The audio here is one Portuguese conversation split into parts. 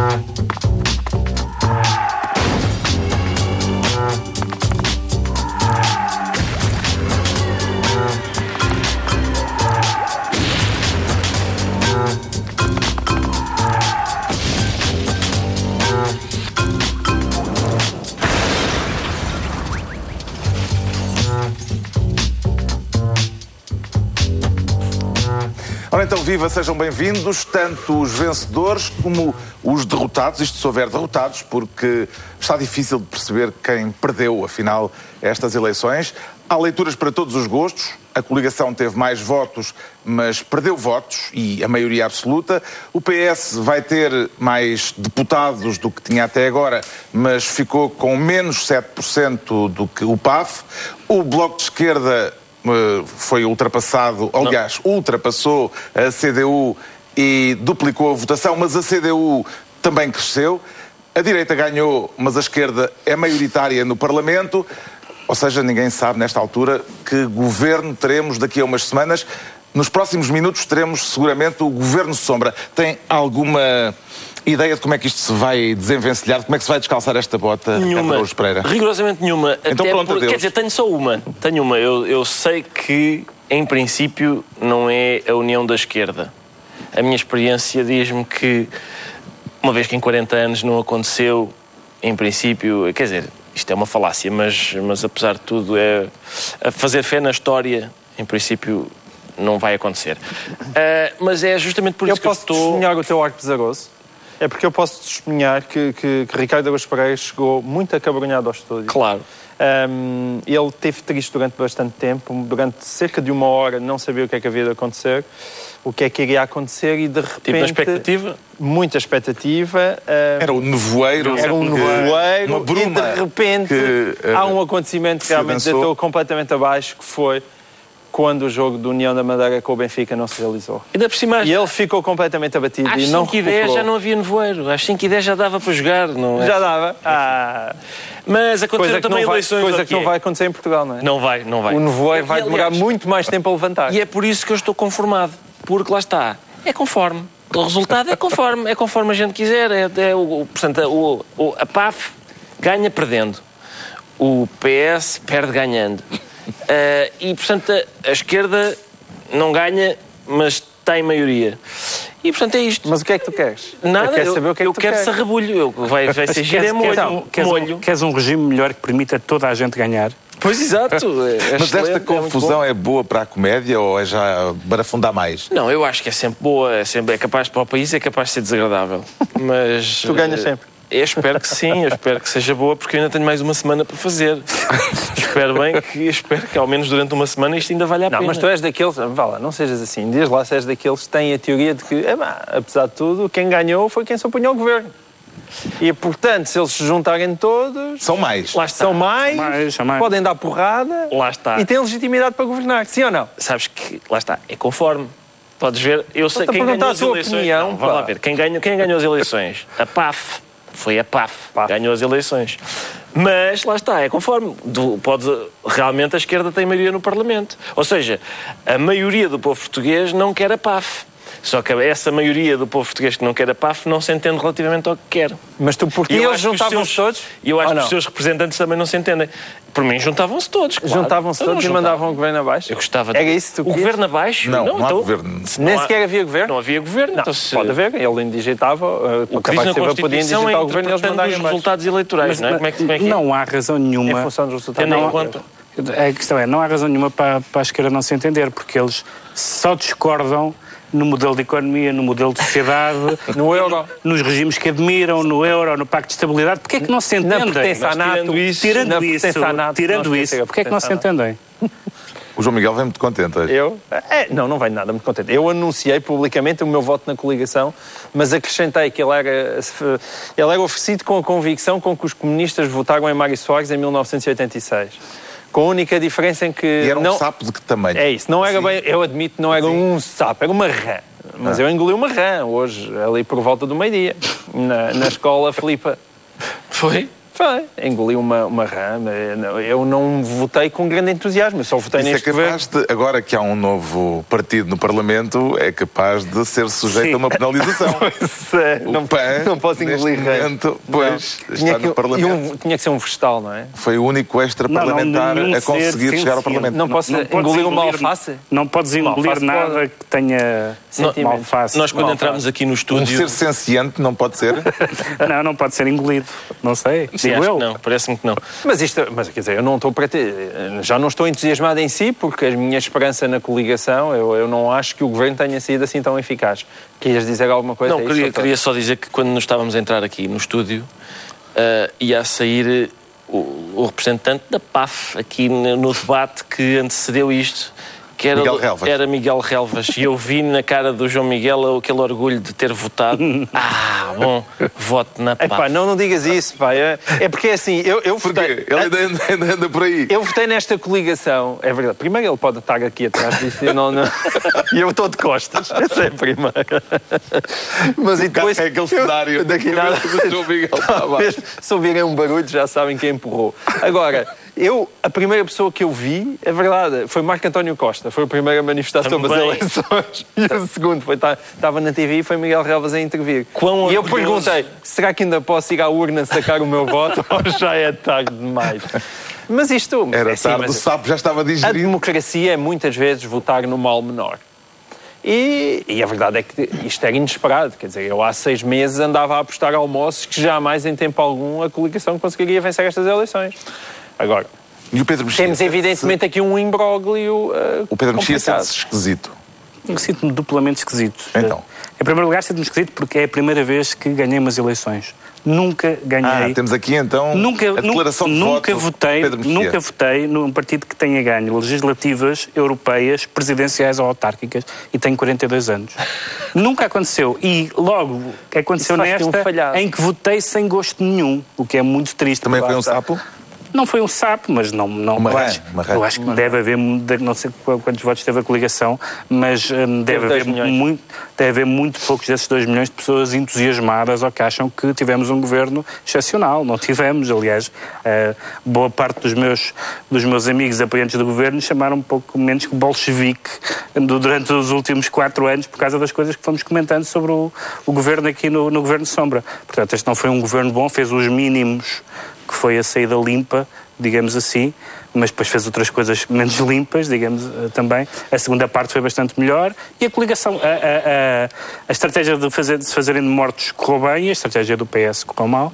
Bye. Viva, sejam bem-vindos, tanto os vencedores como os derrotados, isto se houver derrotados, porque está difícil de perceber quem perdeu, afinal, estas eleições. Há leituras para todos os gostos. A coligação teve mais votos, mas perdeu votos e a maioria absoluta. O PS vai ter mais deputados do que tinha até agora, mas ficou com menos 7% do que o PAF. O Bloco de Esquerda foi ultrapassado, aliás, ultrapassou a CDU e duplicou a votação, mas a CDU também cresceu. A direita ganhou, mas a esquerda é maioritária no Parlamento. Ou seja, ninguém sabe nesta altura que governo teremos daqui a umas semanas. Nos próximos minutos teremos seguramente o governo sombra. Tem alguma ideia de como é que isto se vai desenvencilhar? Como é que se vai descalçar esta bota? Nenhuma. Carlos Pereira? Rigorosamente nenhuma. Então Até pronto, por-. Quer dizer, tenho só uma. Tenho uma. Eu, eu sei que, em princípio, não é a união da esquerda. A minha experiência diz-me que, uma vez que em 40 anos não aconteceu, em princípio, quer dizer, isto é uma falácia, mas, mas apesar de tudo, é a fazer fé na história, em princípio, não vai acontecer. Ah, mas é justamente por Eu isso que eu posso estou. testemunhar o teu arco pesaroso. É porque eu posso testemunhar que, que, que Ricardo Augusto Pereira chegou muito acabrunhado ao estúdio. Claro. Um, ele teve triste durante bastante tempo, durante cerca de uma hora não sabia o que é que havia de acontecer, o que é que iria acontecer e de repente... Tipo, expectativa. Muita expectativa. um, Era o nevoeiro. era um nevoeiro uma bruma e de repente que, eh, há um acontecimento que realmente deitou completamente abaixo, que foi quando o jogo do União da Madeira com o Benfica não se realizou. Ainda por cima, E ele ficou completamente abatido Às e não 5 e 10 recuperou. já não havia nevoeiro. Às 5 e 10 já dava para jogar, não é? Já dava. Ah, Mas aconteceram também vai, eleições. coisa que não vai acontecer em Portugal, não é? Não vai, não vai. O nevoeiro vai demorar aliás, muito mais tempo a levantar. E é por isso que eu estou conformado. Porque lá está. É conforme. O resultado é conforme. É conforme a gente quiser. É, é o- portanto, o, o- a PAF ganha perdendo. O PS perde ganhando. Ah, e, portanto, a, a esquerda não ganha, mas tem maioria. E, portanto, é isto. Mas o que é que tu queres? Nada, eu quero saber o que é que eu tu quero queres. sarrabulho. Eu, vai, vai ser giro, é molho. um, queres, molho. um, queres um regime melhor que permita toda a gente ganhar? Pois exato. É, é Mas esta é confusão bom. é boa para a comédia ou é já para afundar mais? Não, eu acho que é sempre boa, é, sempre, é capaz para o país, é capaz de ser desagradável. Mas. Tu ganhas eh, sempre. Eu espero que sim, eu espero que seja boa, porque eu ainda tenho mais uma semana para fazer. espero bem que, espero que ao menos durante uma semana isto ainda valha a Não, pena. mas tu és daqueles, vá lá, não sejas assim, diz lá se és daqueles que têm a teoria de que, é, pá, apesar de tudo, quem ganhou foi quem se opunhou ao governo. E, portanto, se eles se juntarem todos, São mais. Lá está. são mais, Mais, são mais. podem dar porrada Lá está. e têm legitimidade para governar, sim ou não? Sabes que, lá está, é conforme. Podes ver, eu sei a quem perguntar ganhou a as eleições. opinião, não, vá lá ver. Quem ganhou, quem ganhou as eleições? A PAF. Foi a PAF. PAF. Ganhou as eleições. Mas lá está, é conforme. Do, pode, realmente a esquerda tem maioria no Parlamento. Ou seja, a maioria do povo português não quer a PAF. Só que essa maioria do povo português que não quer a PAF não se entende relativamente ao que quer. Mas tu, porque E eu eles juntavam-se todos? E eu acho que não? os seus representantes também não se entendem. Por mim, juntavam-se todos. claro. Juntavam-se não todos e juntavam. mandavam o governo abaixo? Eu gostava de... Era isso que tu O governo abaixo? Não, não há então- governo. Nem não há- sequer havia governo? Não havia governo. Não, então se... pode haver, ele indigitava, uh, O que diz na Constituição indigitar é o governo e eles mandarem os abaixo. resultados eleitorais, não é? Como é que, como é, que é? Não há razão nenhuma. Em função dos resultados. Tendo em Não, conta... A questão é, não há razão nenhuma para, para a esquerda não se entender, porque eles só discordam no modelo de economia, no modelo de sociedade, No euro. nos regimes que admiram, no euro, no Pacto de Estabilidade. Porquê é que não se Na entendem? pertença à Mas NATO. tirando isso- Tirando na isso, NATO, tirando isso, porquê é que não se entendem? O João Miguel vem muito contente hoje. Eu? É, não, não venho nada muito contente. Eu anunciei publicamente o meu voto na coligação, mas acrescentei que ele era, ele era oferecido com a convicção com que os comunistas votaram em Mário Soares em 1986. Com a única diferença em que. E era um não, sapo de que tamanho? É isso, não era Sim. bem, eu admito, não era um sapo, era uma rã. Mas Ah. eu engoli uma rã hoje, ali por volta do meio-dia, na, na escola Filipa. Foi? Foi, engoli uma, uma rama. Eu não votei com grande entusiasmo, eu só votei Isso é neste capaz governo. de, agora que há um novo partido no Parlamento, é capaz de ser sujeito Sim. a uma penalização. Pois é, O não, PAN, não posso engolir neste ramo. momento, pois, Não. está Tinha no que- Parlamento. um- tinha que ser um vegetal, não é? Foi o único extra-parlamentar Não, não, a conseguir ser chegar ao. Parlamento. Não posso podes engolir uma alface? Não podes engolir alface nada pode- que tenha Sentimento. uma alface. Nós, quando entramos aqui no Um estúdio. ser senciente não pode ser? Não, não pode ser engolido. Não sei. Sim, Digo acho eu. que não, parece-me que não. Mas isto, mas quer dizer, eu não estou para ter, já não estou entusiasmado em si, porque a minha esperança na coligação, eu, eu não acho que o governo tenha sido assim tão eficaz. Querias dizer alguma coisa? Não, queria, queria só dizer que quando nos estávamos a entrar aqui no estúdio, ah, ia a sair o, o representante da PAF aqui no debate que antecedeu isto. Que era, Miguel Relvas. era Miguel Relvas. E eu vi na cara do João Miguel aquele orgulho de ter votado. Ah, bom, voto na PAF. Epá, não, não digas isso, pá. É, é porque é assim, eu, eu Porquê? votei. Ele ainda anda, ainda anda por aí. Eu votei nesta coligação, é verdade. Primeiro ele pode estar aqui atrás disso e não, não- e eu estou de costas. Essa é a primeira. Mas e depois. É aquele cenário. Daqui nada. do João Miguel está abaixo. Talvez, se ouvirem um barulho já sabem quem empurrou. Agora, eu, a primeira pessoa que eu vi, é verdade, foi Marco António Costa. Foi a primeira a manifestar sobre as eleições. E o segundo foi, tá- estava na TV e foi Miguel Relvas a intervir. Quão e eu perguntei, será que ainda posso ir à urna sacar o meu voto ou já é tarde demais? Mas isto... Era é assim, tarde, o sapo já estava a digerido. democracia é muitas vezes votar no mal menor. E, e a verdade é que isto era inesperado. Quer dizer, eu há seis meses andava a apostar almoços que jamais em tempo algum a coligação conseguiria vencer estas eleições. Agora, E o Pedro Mexia? temos evidentemente aqui um imbróglio uh, O Pedro Mexia sente-se esquisito. Eu Sinto-me duplamente esquisito. Então? Em primeiro lugar, sinto-me esquisito porque é a primeira vez que ganhei umas eleições. Nunca ganhei. Ah, temos aqui então Nunca, a declaração de nunca voto votei, nunca votei num partido que tenha ganho legislativas, europeias, presidenciais ou autárquicas e tenho 42 anos. nunca aconteceu. E logo que aconteceu um nesta, falhado. em que votei sem gosto nenhum, o que é muito triste. Também foi um sapo? Não foi um sapo, mas não. não Uma eu rã, acho, uma rã. eu acho que deve haver, não sei qu- quantos votos teve a coligação, mas hum, deve, haver milhões. muito, deve haver muito poucos desses 2 milhões de pessoas entusiasmadas ou que acham que tivemos um governo excepcional. Não tivemos, aliás, eh, boa parte dos meus, dos meus amigos apoiantes do governo chamaram um pouco menos que bolchevique durante os últimos quatro anos por causa das coisas que fomos comentando sobre o, o governo aqui no, no Governo Sombra. Portanto, este não foi um governo bom, fez os mínimos que foi a saída limpa, digamos assim, mas depois fez outras coisas menos limpas, digamos eh, também. A segunda parte foi bastante melhor e a coligação, a, a- a- a estratégia de, fazer, de se fazerem de mortos correu bem e a estratégia do PS correu mal,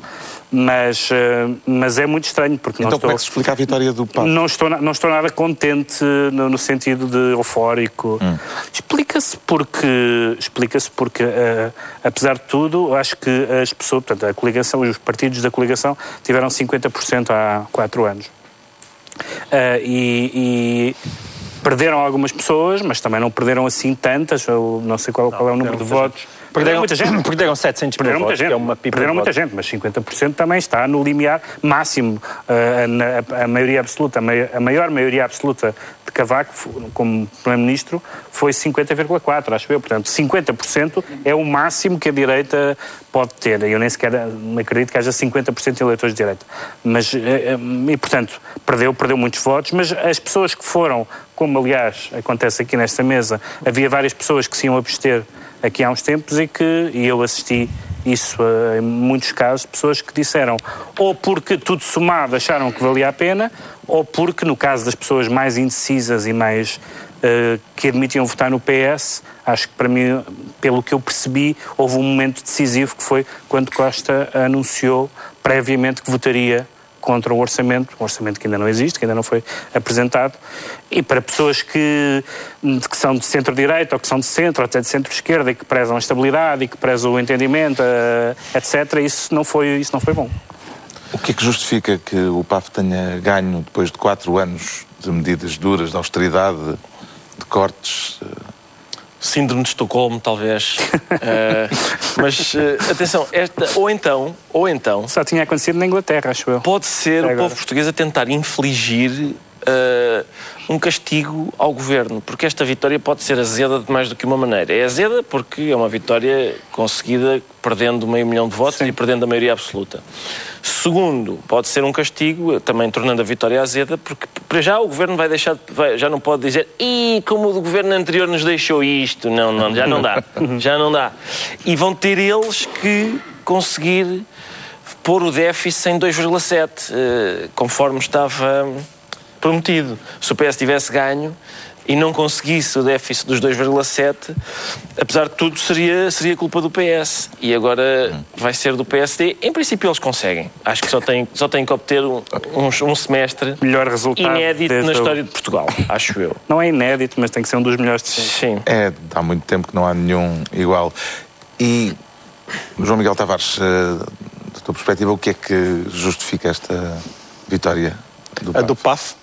mas, eh, mas é muito estranho porque não Então estou... como é que se explica a vitória do Papo? Não estou, não estou nada contente no, no sentido de eufórico. Explica-se porque, explica-se porque eh, apesar de tudo, acho que as pessoas, portanto, a coligação, os partidos da coligação tiveram 50% há quatro anos. Eh, e, e perderam algumas pessoas, mas também não perderam assim tantas. Eu não sei qual, qual é o número de votos. Perderam, muita gente. perderam 700 mil Perderam muita votos, gente, é uma pipa perderam de muita votos. gente, mas 50% também está no limiar máximo. Uh, na- a, maioria absoluta, a, mai- a maior maioria absoluta de Cavaco como Primeiro-Ministro foi 50,4, acho eu. Portanto, 50% é o máximo que a direita pode ter. Eu nem sequer acredito que haja 50% de eleitores de direita. Mas, eh, eh, e portanto, perdeu, perdeu muitos votos, mas as pessoas que foram, como aliás acontece aqui nesta mesa, havia várias pessoas que se iam abster aqui há uns tempos e que e eu assisti isso em muitos casos, pessoas que disseram ou porque tudo somado acharam que valia a pena, ou porque, no caso das pessoas mais indecisas e mais eh, que admitiam votar no PS, acho que para mim, pelo que eu percebi, houve um momento decisivo que foi quando Costa anunciou previamente que votaria contra o orçamento, um orçamento que ainda não existe, que ainda não foi apresentado, e para pessoas que, que são de centro-direita, ou que são de centro, ou até de centro-esquerda, e que prezam a estabilidade, e que prezam o entendimento, eh, etc., isso não foi, isso não foi bom. O que é que justifica que o PAF tenha ganho depois de quatro anos de medidas duras, de austeridade, de cortes? Síndrome de Estocolmo, talvez. Eh, mas eh, atenção, esta, ou então, ou então, Só tinha acontecido na Inglaterra, acho eu. pode ser Agora. o povo português a tentar infligir uh, um castigo ao governo, porque esta vitória pode ser azeda de mais do que uma maneira. É azeda porque é uma vitória conseguida perdendo meio milhão de votos Sim. e perdendo a maioria absoluta. Segundo, pode ser um castigo, também tornando a vitória azeda, porque para já o governo vai deixar, vai, já não pode dizer, e como o governo anterior nos deixou isto. Não, não, já não dá. já não dá. E vão ter eles que conseguir pôr o déficit em 2,7, eh, conforme estava prometido. Se o PS tivesse ganho e não conseguisse o déficit dos 2,7, apesar de tudo, seria, seria culpa do PS. E agora vai ser do PSD. Em princípio, eles conseguem. Acho que só têm, só têm que obter um, um, um semestre Melhor resultado inédito na história de Portugal, acho eu. Não é inédito, mas tem que ser um dos melhores de sempre. Sim. É, há muito tempo que não há nenhum igual. E, João Miguel Tavares, eh, da tua perspectiva, o que é que justifica esta vitória do PAF? A do PAF?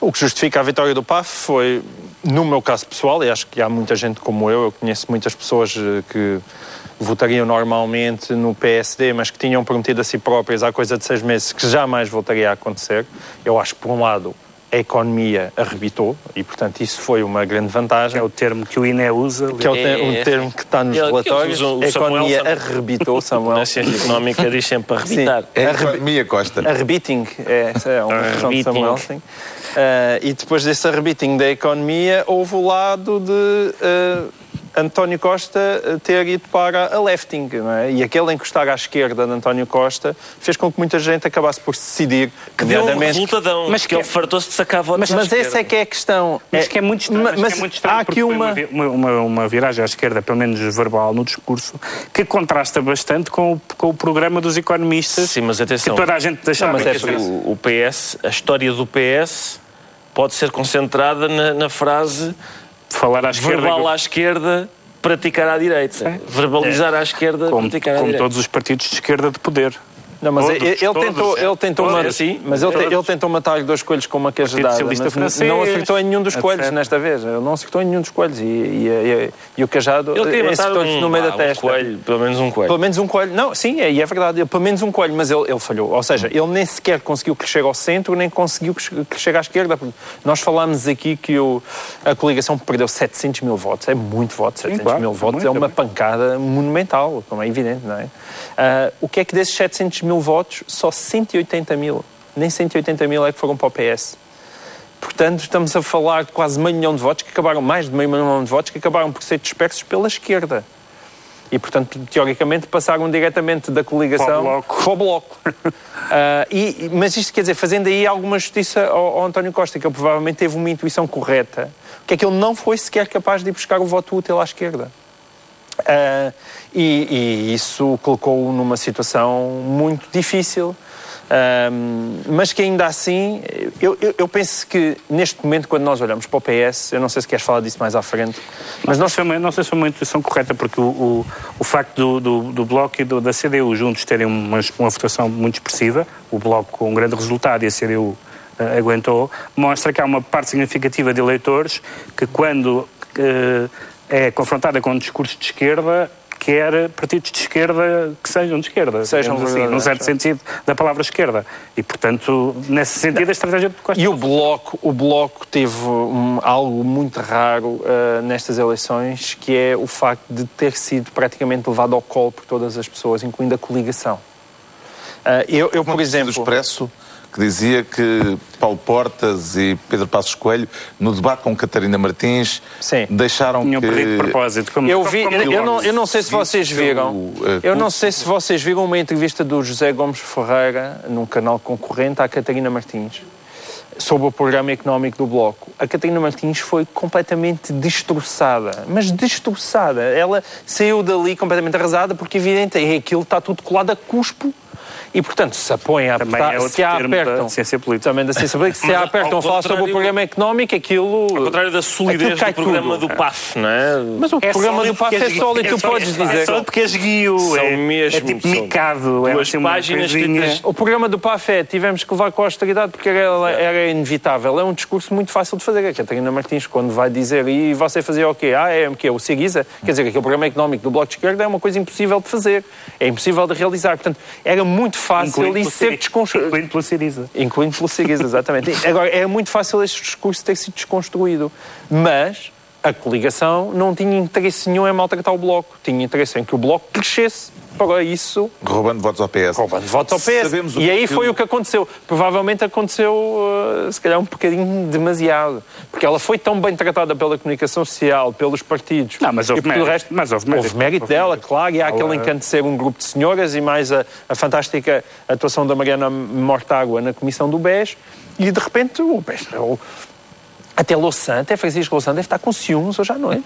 O que justifica a vitória do PAF foi, no meu caso pessoal, e acho que há muita gente como eu, eu conheço muitas pessoas eh, que votariam normalmente no PSD, mas que tinham prometido a si próprias há coisa de seis meses que jamais voltaria a acontecer. Eu acho que, por um lado, a economia arrebitou e, portanto, isso foi uma grande vantagem. É o termo que o INE usa. Que é o, te é, um termo que está nos é, relatórios. a economia Samuel, arrebitou, Samuel. Na ciência económica diz sempre arrebitar. Sim, é a economia, Costa. Arrebiting, é, é uma expressão de Samuel, sim. Uh, e depois desse arrebiting da economia, houve o lado de... Uh, António Costa eh, ter ido para a lefting, é? e aquele encostar à esquerda de António Costa fez com que muita gente acabasse por se decidir que deu um resultadão, mas que, ele fartou-se de sacar votos Mas, mas essa é que é a questão. Mas é, que é muito estranho, mas, mas é muito estranho há aqui uma... Uma, uma, uma, viragem à esquerda, pelo menos verbal, no discurso, que contrasta bastante com o, com o programa dos economistas. Sim, mas atenção. Que toda a gente deixava... Não, mas é o, o PS, a história do PS pode ser concentrada na, na frase falar à esquerda. Verbal à esquerda, praticar à direita. Sim. Verbalizar é. à esquerda, como, praticar à como direita. Como todos os partidos de esquerda de poder. Não, mas todos, ele, todos, tentou, ele tentou, uma, assim, mas ele, ele, tentou matar dois coelhos com uma mas francês, não acertou em nenhum dos coelhos nesta vez. Ele não acertou em nenhum dos coelhos e, e, e, e o cajado acertou-lhe um, no meio ah, da testa. Um coelho, pelo menos um coelho. Pelo menos um coelho. Não, sim, é, é verdade. Ele, pelo menos um coelho, mas ele, ele falhou. Ou seja, ele nem sequer conseguiu que chegue ao centro, nem conseguiu que chegue à esquerda. Nós falámos aqui que o, a coligação perdeu 700 mil votos. É muito voto, 700 sim, claro, mil votos. É uma pancada monumental, como é evidente, não é? Uh, o que é que desses 700 mil votos, só 180 mil, nem 180 mil é que foram para o PS. Portanto, estamos a falar de quase meio milhão de votos que acabaram, mais de meio milhão de votos que acabaram por ser dispersos pela esquerda. E, portanto, teoricamente passaram diretamente da coligação para o bloco. Para o bloco. uh, e, mas isto quer dizer, fazendo aí alguma justiça ao, ao, António Costa, que ele provavelmente teve uma intuição correta, que é que ele não foi sequer capaz de ir buscar o voto útil à esquerda. Uh, e, e, isso colocou-o numa situação muito difícil. Um, mas que ainda assim, eu, eu, eu, penso que neste momento, quando nós olhamos para o PS, eu não sei se queres falar disso mais à frente, mas nós foi, não sei se foi uma intuição correta, porque o, o, o facto do, do, do, Bloco e do, da CDU juntos terem uma, uma votação muito expressiva, o Bloco com um grande resultado e a CDU uh, eh, aguentou, mostra que há uma parte significativa de eleitores que, quando uh, é confrontada com um discurso de esquerda, quer partidos de esquerda que sejam de esquerda. Sejam assim, num certo sentido da palavra esquerda. E, portanto, nesse sentido, a estratégia de Costa... E o Bloco, o bloco teve um, algo muito raro uh, nestas eleições, que é o facto de ter sido praticamente levado ao colo por todas as pessoas, incluindo a coligação. Uh, eu, eu por exemplo... Expresso que dizia que Paulo Portas e Pedro Passos Coelho, no debate com Catarina Martins, Sim. deixaram Tinham que... perdido de propósito. Como, eu, vi, como eu, não, eu não sei se vocês viram, eu não sei se vocês viram uma entrevista do José Gomes Ferreira, num canal concorrente, à Catarina Martins sobre o programa económico do Bloco. A Catarina Martins foi completamente destroçada, mas destroçada. Ela saiu dali completamente arrasada porque, evidente, é aquilo está tudo colado a cuspo e, portanto, se apõem a apertar, é se a apertam, da ciência política. também da ciência política, se a apertam a falar sobre o programa económico, aquilo... Ao contrário da solidez do programa tudo. do PAF, não é? Mas o é programa do PAF é sólido, tu podes dizer. É só porque é esguio, é, mesmo, é tipo micado. É duas páginas que... O programa do PAF é, tivemos que levar com a austeridade porque era, era inevitável. É um discurso muito fácil de fazer. A Catarina Martins, quando vai dizer, e você fazia o quê? Ah, é o quê? O Seguiza? Quer dizer, aquele programa económico do Bloco de Esquerda é uma coisa impossível de fazer. É impossível de realizar. Portanto, era muito muito fácil Incluindo isso ser desconstruído. Incluindo pelo Siriza. Incluindo pelo Siriza, exatamente. Agora, é muito fácil este discurso ter sido desconstruído. Mas a coligação não tinha interesse nenhum em maltratar o Bloco. Tinha interesse em que o Bloco crescesse. Para isso, Roubando votos ao PS. roubando votos ao PS. Sabemos E aí que- foi o que aconteceu. Provavelmente aconteceu, uh, se calhar, um bocadinho demasiado. Porque ela foi tão bem tratada pela comunicação social, pelos partidos. Não, mas houve e pelo mérito. resto, Mas houve mérito. Houve mérito Houve dela, mérito. claro. E há aquele Ela- encanto de ser um grupo de senhoras e mais a, a fantástica atuação da Mariana Mortágua na comissão do BES. E, de repente, o BES... o- até Louçã, até Francisco Louçã deve estar com ciúmes hoje à noite.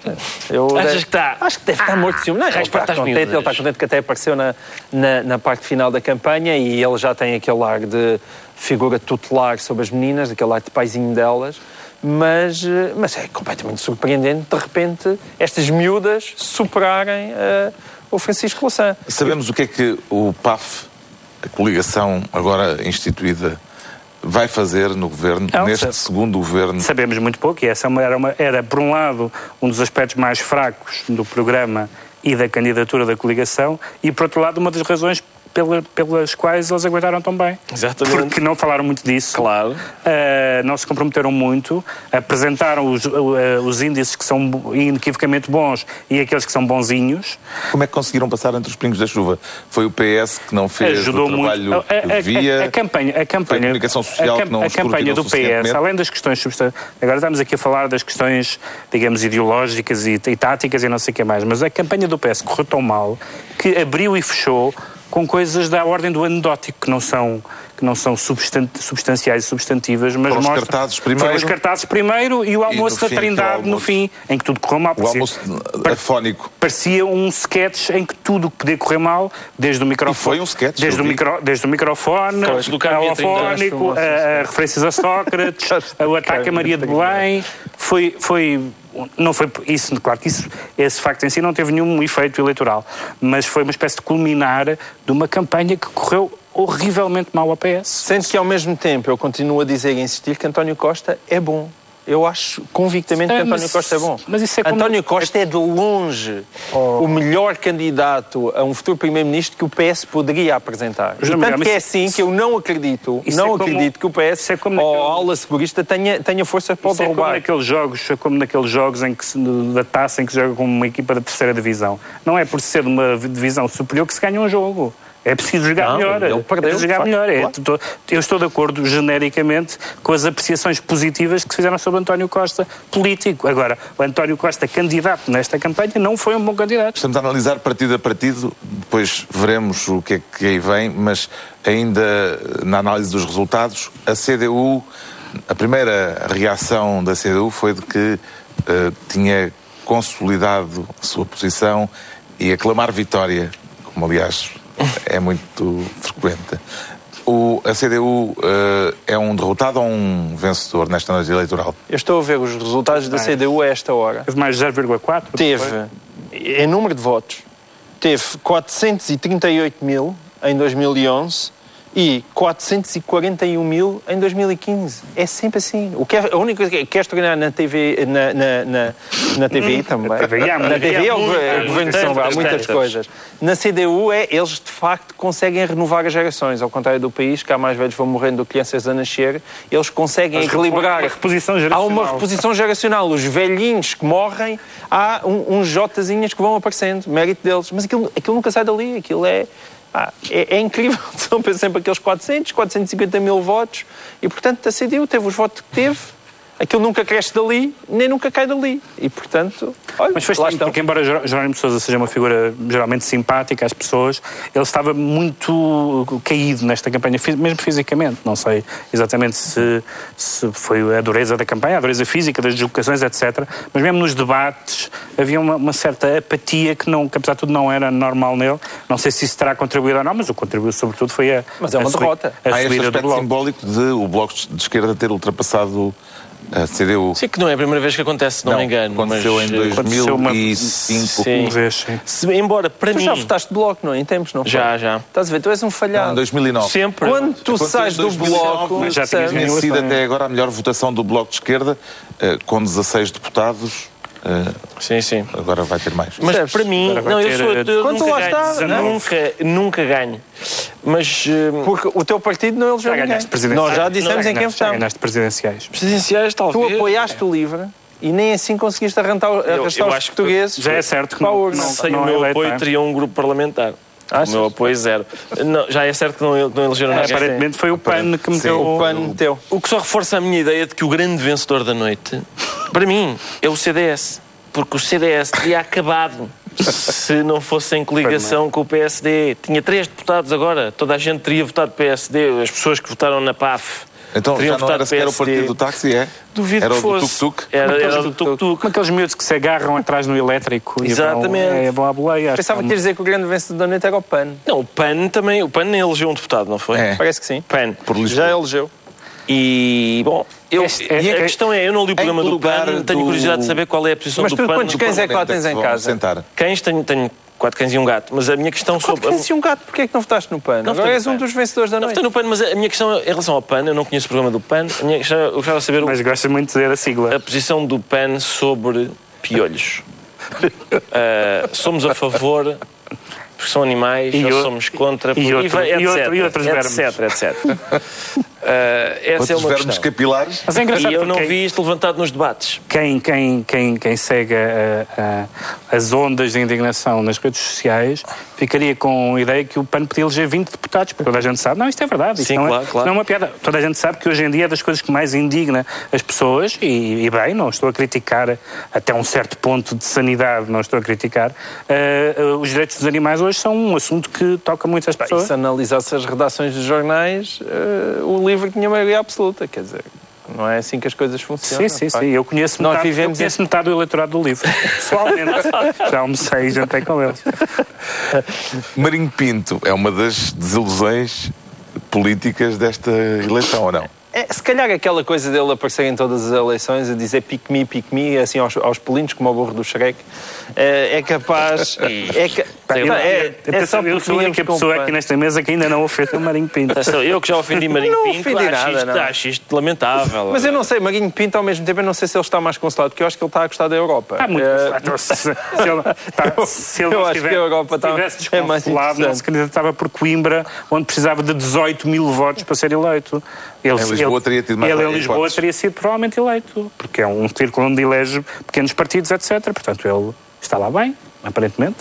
Eu Achas deve- que está? Acho que deve estar morto de ciúmes. Não, ele está contente, miúdas. ele está contente que até apareceu na, na, na parte final da campanha e ele já tem aquele ar de figura tutelar sobre as meninas, aquele ar de paizinho delas. Mas, eh, mas é completamente surpreendente, de repente, estas miúdas superarem eh, o Francisco Louçã. Sabemos o que é que o PAF, a coligação agora instituída, vai fazer no governo, Não, neste sabe- segundo governo. Sabemos muito pouco e essa era, uma- era, por um lado, um dos aspectos mais fracos do programa e da candidatura da coligação e, por outro lado, uma das razões pela- pelas quais eles aguentaram tão bem. Exatamente. Porque não falaram muito disso. Claro. Uh, não se comprometeram muito, apresentaram os, uh, os índices que são inequivocamente bons e aqueles que são bonzinhos. Como é que conseguiram passar entre os pingos da chuva? Foi o PS que não fez ajudou o trabalho muito. A, que a- devia. a- a campanha, a campanha, comunicação social a, que não a campanha do PS, além das questões agora estamos aqui a falar das questões, digamos, ideológicas e, e táticas e não sei o que mais, mas a campanha do PS correu tão mal que abriu e fechou com coisas da ordem do anedótico que não são que não são substan- substanciais e substantivas, mas Foram os mostram- cartazes primeiro. Foram os cartazes primeiro e o almoço no da fim, Trindade no almoço. fim, em que tudo correu mal. O parecia- almoço par- afónico. parecia um sketch em que tudo podia correr mal, desde o microfone. E foi um sketch, Desde, o, micro, desde o microfone, Fotos do Carmen ao afónico, Trindade. a, a referências a Sócrates, o ataque a Maria de Belém. Foi. foi não foi isso, claro que isso, esse facto em si não teve nenhum efeito eleitoral, mas foi uma espécie de culminar de uma campanha que correu horrivelmente mal ao PS. Sendo que, ao mesmo tempo, eu continuo a dizer e insistir que António Costa é bom. Eu acho convictamente que É, António mas- Costa é bom. mas isso é como- António Costa é de longe o melhor candidato a um futuro Primeiro-Ministro que o PS poderia apresentar. João tanto que é assim que eu não acredito, Isso não é como- acredito que o PS isso é como ou a naquele- ala segurista tenha, tenha força para o Isso é como derrubar. naqueles jogos, é como naqueles jogos em que se- da taça em que se joga com uma equipa da terceira divisão. Não é por ser de uma divisão superior que se ganha um jogo. É preciso jogar Não, melhor. ele perdeu, é preciso jogar de facto, melhor. É, claro. eu estou de acordo genericamente com as apreciações positivas que se fizeram sobre António Costa, político. Agora, o António Costa, candidato nesta campanha, não foi um bom candidato. Estamos a analisar partido a partido, depois veremos o que é que aí vem, mas ainda na análise dos resultados, a CDU, a primeira reação da CDU foi de que eh, tinha consolidado a sua posição e aclamar vitória, como aliás é muito frequente. O, a CDU eh, é um derrotado ou um vencedor nesta noite eleitoral? Eu estou a ver os resultados da. CDU a esta hora. Teve mais 0,4. Teve, em número de votos, teve 438 mil em 2011 e 441 mil em 2015. É sempre assim. O que é, a única coisa que é, que é na TV, na, na, na, na TVI também. TVI há na TV é o, há governo- muito- o governo de São Paulo, há muitas coisas. Na CDU é, eles de facto conseguem renovar as gerações, ao contrário do país, que há mais velhos vão morrendo do que crianças a nascer, eles conseguem Mas equilibrar. uma reposição Há geracional. uma reposição geracional. Os velhinhos que morrem, há um- uns jotazinhas que vão aparecendo, mérito deles. Mas aquilo, aquilo nunca sai dali, aquilo é. Pá, é, é incrível, são sempre aqueles 400, 450 mil votos e, portanto, a CDU teve os votos que teve, aquilo nunca cresce dali, nem nunca cai dali. E, portanto, olha, Mas foi lá estranho, estão. porque embora Jer- Jerónimo de Sousa seja uma figura geralmente simpática às pessoas, ele estava muito caído nesta campanha, mesmo fisicamente. Não sei exatamente se, se foi a dureza da campanha, a dureza física, das deslocações, etc. Mas mesmo nos debates havia uma, uma certa apatia que, não, que, apesar de tudo, não era normal nele. Não sei se isso terá contribuído ou não, mas o que contribuiu, sobretudo, foi a, Mas é uma a derrota. A Há este aspecto simbólico de o Bloco de Esquerda ter ultrapassado a CDU. Sim, que não é a primeira vez que acontece, se não, me engano. Aconteceu mas, em eh, aconteceu uma- 2005. Sim. Uma vez, sim. Se, embora, para Tu mim... já votaste de bloco, não é? Em tempos, não foi? Já, já. Estás a ver? Tu és um Não, falhado. em 2009. Sempre. Quando tu Aconteceu sais em do 2009, bloco, mas já? Tinha sido eleições. até agora a melhor votação do Bloco de Esquerda, eh, com 16 deputados. eh, Sim, sim. agora vai ter mais. Mas Percebes? para mim, não, eu sou. eh, Eu Quando nunca lá ganho, está, não é? nunca, nunca ganho. Mas eh, Porque o teu partido não elegeu Já ninguém. ganhaste presidenciais. Nós já dissemos Já em quem votamos. ganhaste presidenciais. presidenciais, talvez. Tu apoiaste o LIVRE e nem assim conseguiste arrancar, arrastar eu os acho que portugueses Já é certo que não- não- Sem não o é meu apoio, é? teria um grupo parlamentar. Achas? O meu apoio, zero. Não, já é certo que não, não elegeram ninguém. Aparentemente foi o PAN que meteu O PAN meteu. O que só reforça a minha ideia de que o grande vencedor da noite, para mim, é o CDS. Porque o CDS teria acabado se não fosse em coligação com o PSD. Tinha três deputados agora. Toda a gente teria votado PSD. As pessoas que votaram na PAF. Então teriam já não votado era sequer o PSD. partido do táxi, é? Duvido Era que o do fosse. tuk-tuk? Era, era do tuk-tuk. Como aqueles miúdos que se agarram atrás no elétrico e vão, Exatamente. é, vão à boleia. Pensava que é ias dizer que o grande vencedor da noite era o PAN. Não, o PAN também. O PAN nem elegeu um deputado, não foi? É. Parece que sim. PAN. Por Lisboa. Já elegeu. E, bom, eu, Este- é- e a é- questão é, eu não li o programa do PAN, tenho do- curiosidade de saber qual é a posição Mas do PAN. quantos no cães é que lá tens em casa? Sentar. Cães, tenho, tenho quatro cães e um gato, mas a minha questão Quanto sobre... conheci um gato, porquê é que não votaste no PAN? Não Agora és um dos vencedores da Não, noite. votei no PAN, mas a minha questão em relação ao PAN, eu não conheço o programa do PAN, a minha questão, eu gostava de saber o- Mas gostas muito de dizer a sigla. a posição do PAN sobre piolhos. Ah, somos a favor, porque são animais, E ou o- somos contra, e porque, outro- e etc, outro- e outros etc, etc. Ah, essa é Outros uma verbos questão. capilares. Mas é engraçado E eu não vi isto levantado nos debates. quem, quem, quem, quem segue a- a- as ondas de indignação nas redes sociais ficaria com a ideia que o PAN podia eleger 20 deputados, porque toda a gente sabe, não, isto é verdade, isto Sim, não, claro, é, claro. não é uma piada. Toda a gente sabe que hoje em dia é das coisas que mais indigna as pessoas, e, e bem, não estou a criticar até um certo ponto de sanidade, não estou a criticar, eh, eh, os direitos dos animais hoje são um assunto que toca muito as Pá, e pessoas. se analisasse as redações dos jornais, eh, o livro tinha maioria absoluta, quer dizer, não é assim que as coisas funcionam. Sim, sim, pá. sim. Eu conheço, Nós metade, eu vivemos conheço metade do eleitorado do livro. Pessoalmente. Já almocei e jantei com eles. Marinho Pinto é uma das desilusões políticas desta eleição, ou não? É, se calhar aquela coisa dele aparecer em todas as eleições a dizer pick me, pick me, assim aos, aos pulinhos, como o burro do Shrek, é, é capaz. é, ca- pá, Eu, é, eu, é só eu sou a única pessoa aqui nesta mesa que ainda não ofendeu o Marinho Pinto. Eu que já ofendi Marinho Não Pinto, ofendi acho, nada, isto, não. acho isto lamentável. Mas eu não sei, Marinho Pinto, ao mesmo tempo, eu não sei se ele está mais consolado, porque eu acho que ele está a gostar da Europa. Está muito. Eh, Então, se, se ele, pá, se ele eu acho que a Europa está- estivesse é mais interessante. se candidatava por Coimbra, onde precisava de 18 mil votos para ser eleito. Ele, Em Lisboa ele- teria tido mais Ele em Lisboa hipóteses. teria sido provavelmente eleito, porque é um círculo onde elege pequenos partidos, etc. Portanto, ele está lá bem, aparentemente.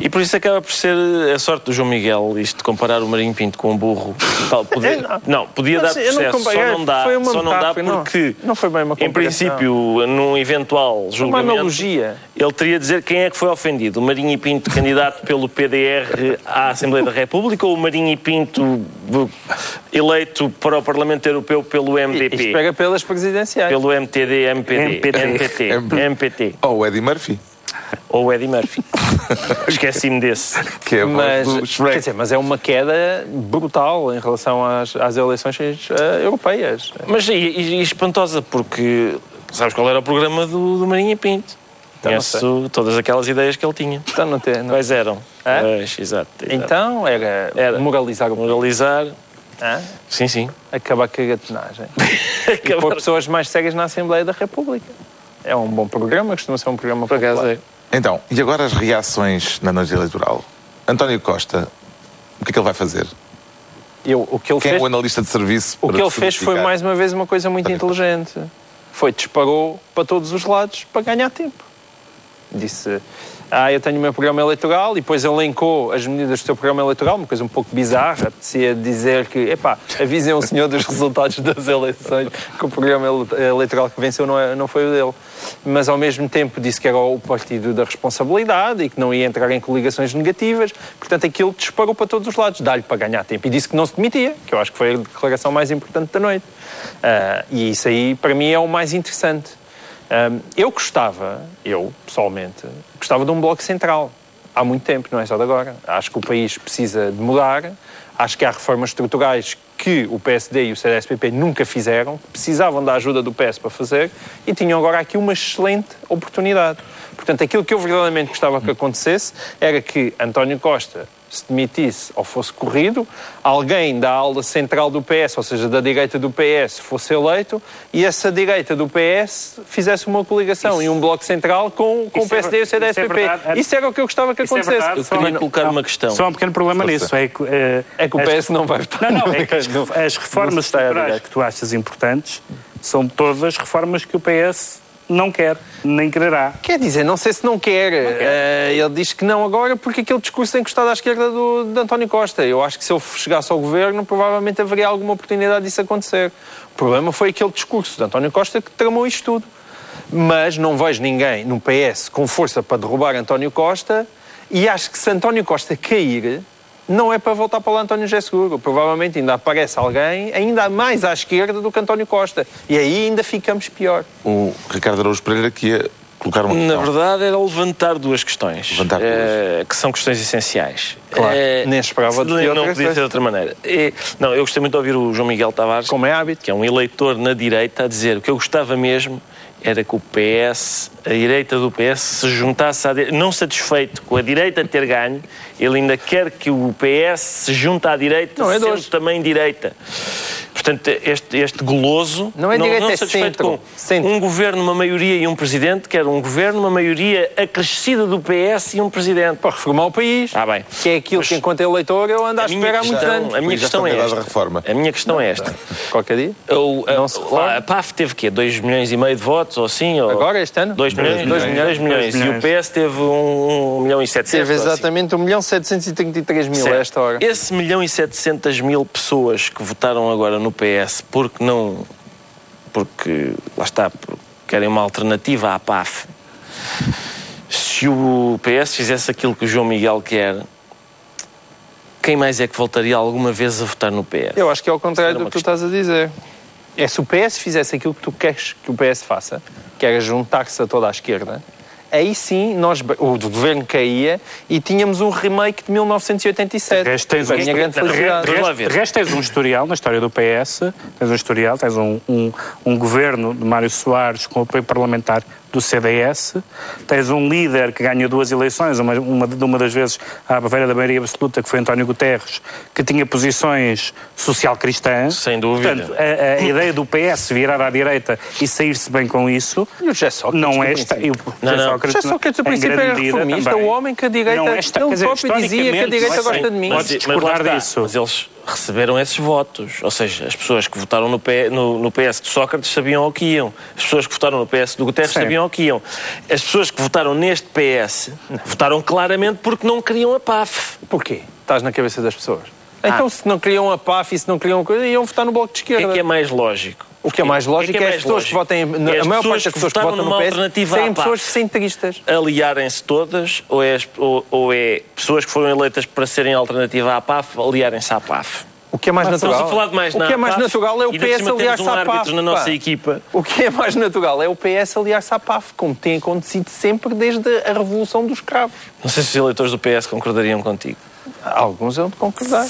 E por isso acaba por ser a sorte do João Miguel, isto de comparar o Marinho Pinto com um burro. Tal, podia, É, não. não, podia Mas dar não processo, comparei, só não dá, foi uma só não dá não. porque, Não foi bem uma em princípio, num eventual uma julgamento, analogia. ele teria de dizer quem é que foi ofendido. O Marinho Pinto, candidato pelo PDR à Assembleia da República, ou o Marinho Pinto eleito para o Parlamento Europeu pelo Isto MPP? pega pelas presidenciais. Pelo MTD, MPD, MPT. MPT, MPT, Ou o Eddie Murphy, ou o Eddie Murphy. Esqueci-me desse. que é a Mas, quer dizer, mas é uma queda brutal em relação às, às eleições eh, europeias. Mas e, e- espantosa, porque sabes qual era o programa do, do Marinho Pinto? Então, Conheço todas aquelas ideias que ele tinha. Então não tem. não- Quais eram? É? Pois, exato. exato. Então era, Era. moralizar Moralizar. Hã? Sim, sim. acabar com a gatonagem. E pôr pessoas mais cegas na Assembleia da República. É um bom programa, costuma ser um programa Por acaso popular. é. Então, e agora as reações na noite eleitoral? António Costa, o que é que ele vai fazer? Eu, o que ele Quem fez, é o analista de serviço? o para que ele fez foi mais uma vez uma coisa muito inteligente. Foi disparou para todos os lados para ganhar tempo. Disse, ah, eu tenho o meu programa eleitoral e depois elencou as medidas do seu programa eleitoral, uma coisa um pouco bizarra, apetecia dizer que, epá, avisem o senhor dos resultados das eleições, que o programa ele- eleitoral que venceu não, é, não foi o dele. Mas ao mesmo tempo disse que era o partido da responsabilidade e que não ia entrar em coligações negativas, portanto aquilo disparou para todos os lados, dá-lhe para ganhar tempo. E disse que não se demitia, que eu acho que foi a declaração mais importante da noite. Ah, e isso aí, para mim, é o mais interessante. Hum, eu gostava, eu pessoalmente, gostava de um bloco central. Há muito tempo, não é só de agora. Acho que o país precisa de mudar. Acho que há reformas estruturais que o PSD e o CDS-PP nunca fizeram, precisavam da ajuda do PS para fazer e tinham agora aqui uma excelente oportunidade. Portanto, aquilo que eu verdadeiramente gostava que acontecesse era que António Costa se demitisse ou fosse corrido, alguém da ala central do PS, ou seja, da direita do PS, fosse eleito e essa direita do PS fizesse uma coligação Isso- e um bloco central com, com o Isso é PSD e o ver- isso é CDS-PP. verdade. Isso era o que eu gostava que é acontecesse. verdade. Eu queria Só- colocar uma questão. Só um pequeno problema nisso. É que, eh, É que o as- PS não vai votar. Não, não, é que as, as reformas estruturais que tu achas importantes são todas reformas que o PS não quer, nem quererá. Quer dizer, não sei se não quer. Eh, ele diz que não agora porque aquele discurso tem custado à esquerda do, de António Costa. Eu acho que se ele chegasse ao governo, provavelmente haveria alguma oportunidade disso acontecer. O problema foi aquele discurso de António Costa que tramou isto tudo. Mas não vejo ninguém no PS com força para derrubar António Costa e acho que se António Costa cair, não é para voltar para lá António José Seguro. Provavelmente ainda aparece alguém ainda mais à esquerda do que António Costa. E aí ainda ficamos pior. O Ricardo Araújo Pereira que ia colocar uma Na questão. verdade, era levantar duas questões. Levantar duas. eh, que são questões essenciais. Claro, Eh, nem esperava de não, podia ser de outra maneira. Eh, não, eu gostei muito de ouvir o João Miguel Tavares, Como é hábito. que é um eleitor na direita, a dizer o que eu gostava mesmo era que o PS, a direita do PS, se juntasse à direita. Não satisfeito com a direita ter ganho, ele ainda quer que o PS se junte à direita, Não é sendo também direita. Portanto, este, este goloso Não é direita, é satisfeito centro. com Centro. um governo, uma maioria e um presidente, quer um governo, uma maioria acrescida do PS e um presidente. para reformar o país. Ah, bem. Que é aquilo Mas- que, enquanto eleitor, eu ando à A espera há muitos anos. a minha questão é esta. reforma. A minha questão é esta. Qualquer dia? O, a, Não lá, a PAF teve quê? 2 milhões e meio de votos ou assim? Ou... Agora, este ano? 2 milhões? Dois 2 milhões. milhões. Dois E o milhões. PS teve 1 um, um milhão e 700. Teve assim. exatamente 1 milhão 733 mil a Certo. esta hora. Esse milhão e 700 mil pessoas que votaram agora no PS porque não. porque. lá está, porque querem uma alternativa à PAF. Se o PS fizesse aquilo que o João Miguel quer, quem mais é que voltaria alguma vez a votar no PS? Eu acho que é ao contrário do que tu estás a dizer. É se o PS fizesse aquilo que tu queres que o PS faça, que era juntar-se a toda a esquerda, aí sim nós, o governo caía e tínhamos um remake de 1987. De resto, tens um- minha grande felicidade. Resto, tens um historial na história do PS, tens um historial, tens um, um, um governo de Mário Soares com apoio parlamentar do CDS, tens um líder que ganhou duas eleições, uma, uma, uma das vezes à beira da maioria absoluta, que foi António Guterres, que tinha posições social-cristãs. Sem dúvida. Portanto, a, a ideia do PS virar à direita e sair-se bem com isso E o José Sócrates, não é... Esta, e o Não, não. Sócrates, Já só que o em princípio medida, reformista, também. o homem que a direita, Não é esta- ele dizer, próprio dizia que a direita mas gosta sim, de mim. mas lá discordar disso. Mas eles receberam esses votos. Ou seja, as pessoas que votaram no, P, no, no PS de Sócrates sabiam ao que iam. As pessoas que votaram no PS do Guterres Sim. sabiam ao que iam. As pessoas que votaram neste PS votaram claramente porque não queriam a PAF. Porquê? Estás na cabeça das pessoas. Então, se não queriam a PAF e se não queriam a coisa, iam votar no Bloco de O que Esquerda. é que é mais lógico? O que é mais lógico é, mais as pessoas que lógico? votem. É a as maior pessoas parte das pessoas que votam no numa PS alternativa serem pessoas centristas. aliarem-se todas ou é, ou, ou é pessoas que foram eleitas para serem alternativa à PAF aliarem-se à PAF? O que é mais natural? Estamos a falar de mais o que é mais PAF, natural é o PS aliar-se um à PAF. na nossa pá. equipa. O que é mais natural é o PS aliar-se à PAF, como tem acontecido sempre desde a Revolução dos Cravos. Não sei se os eleitores do PS concordariam contigo. Alguns eu de concordar.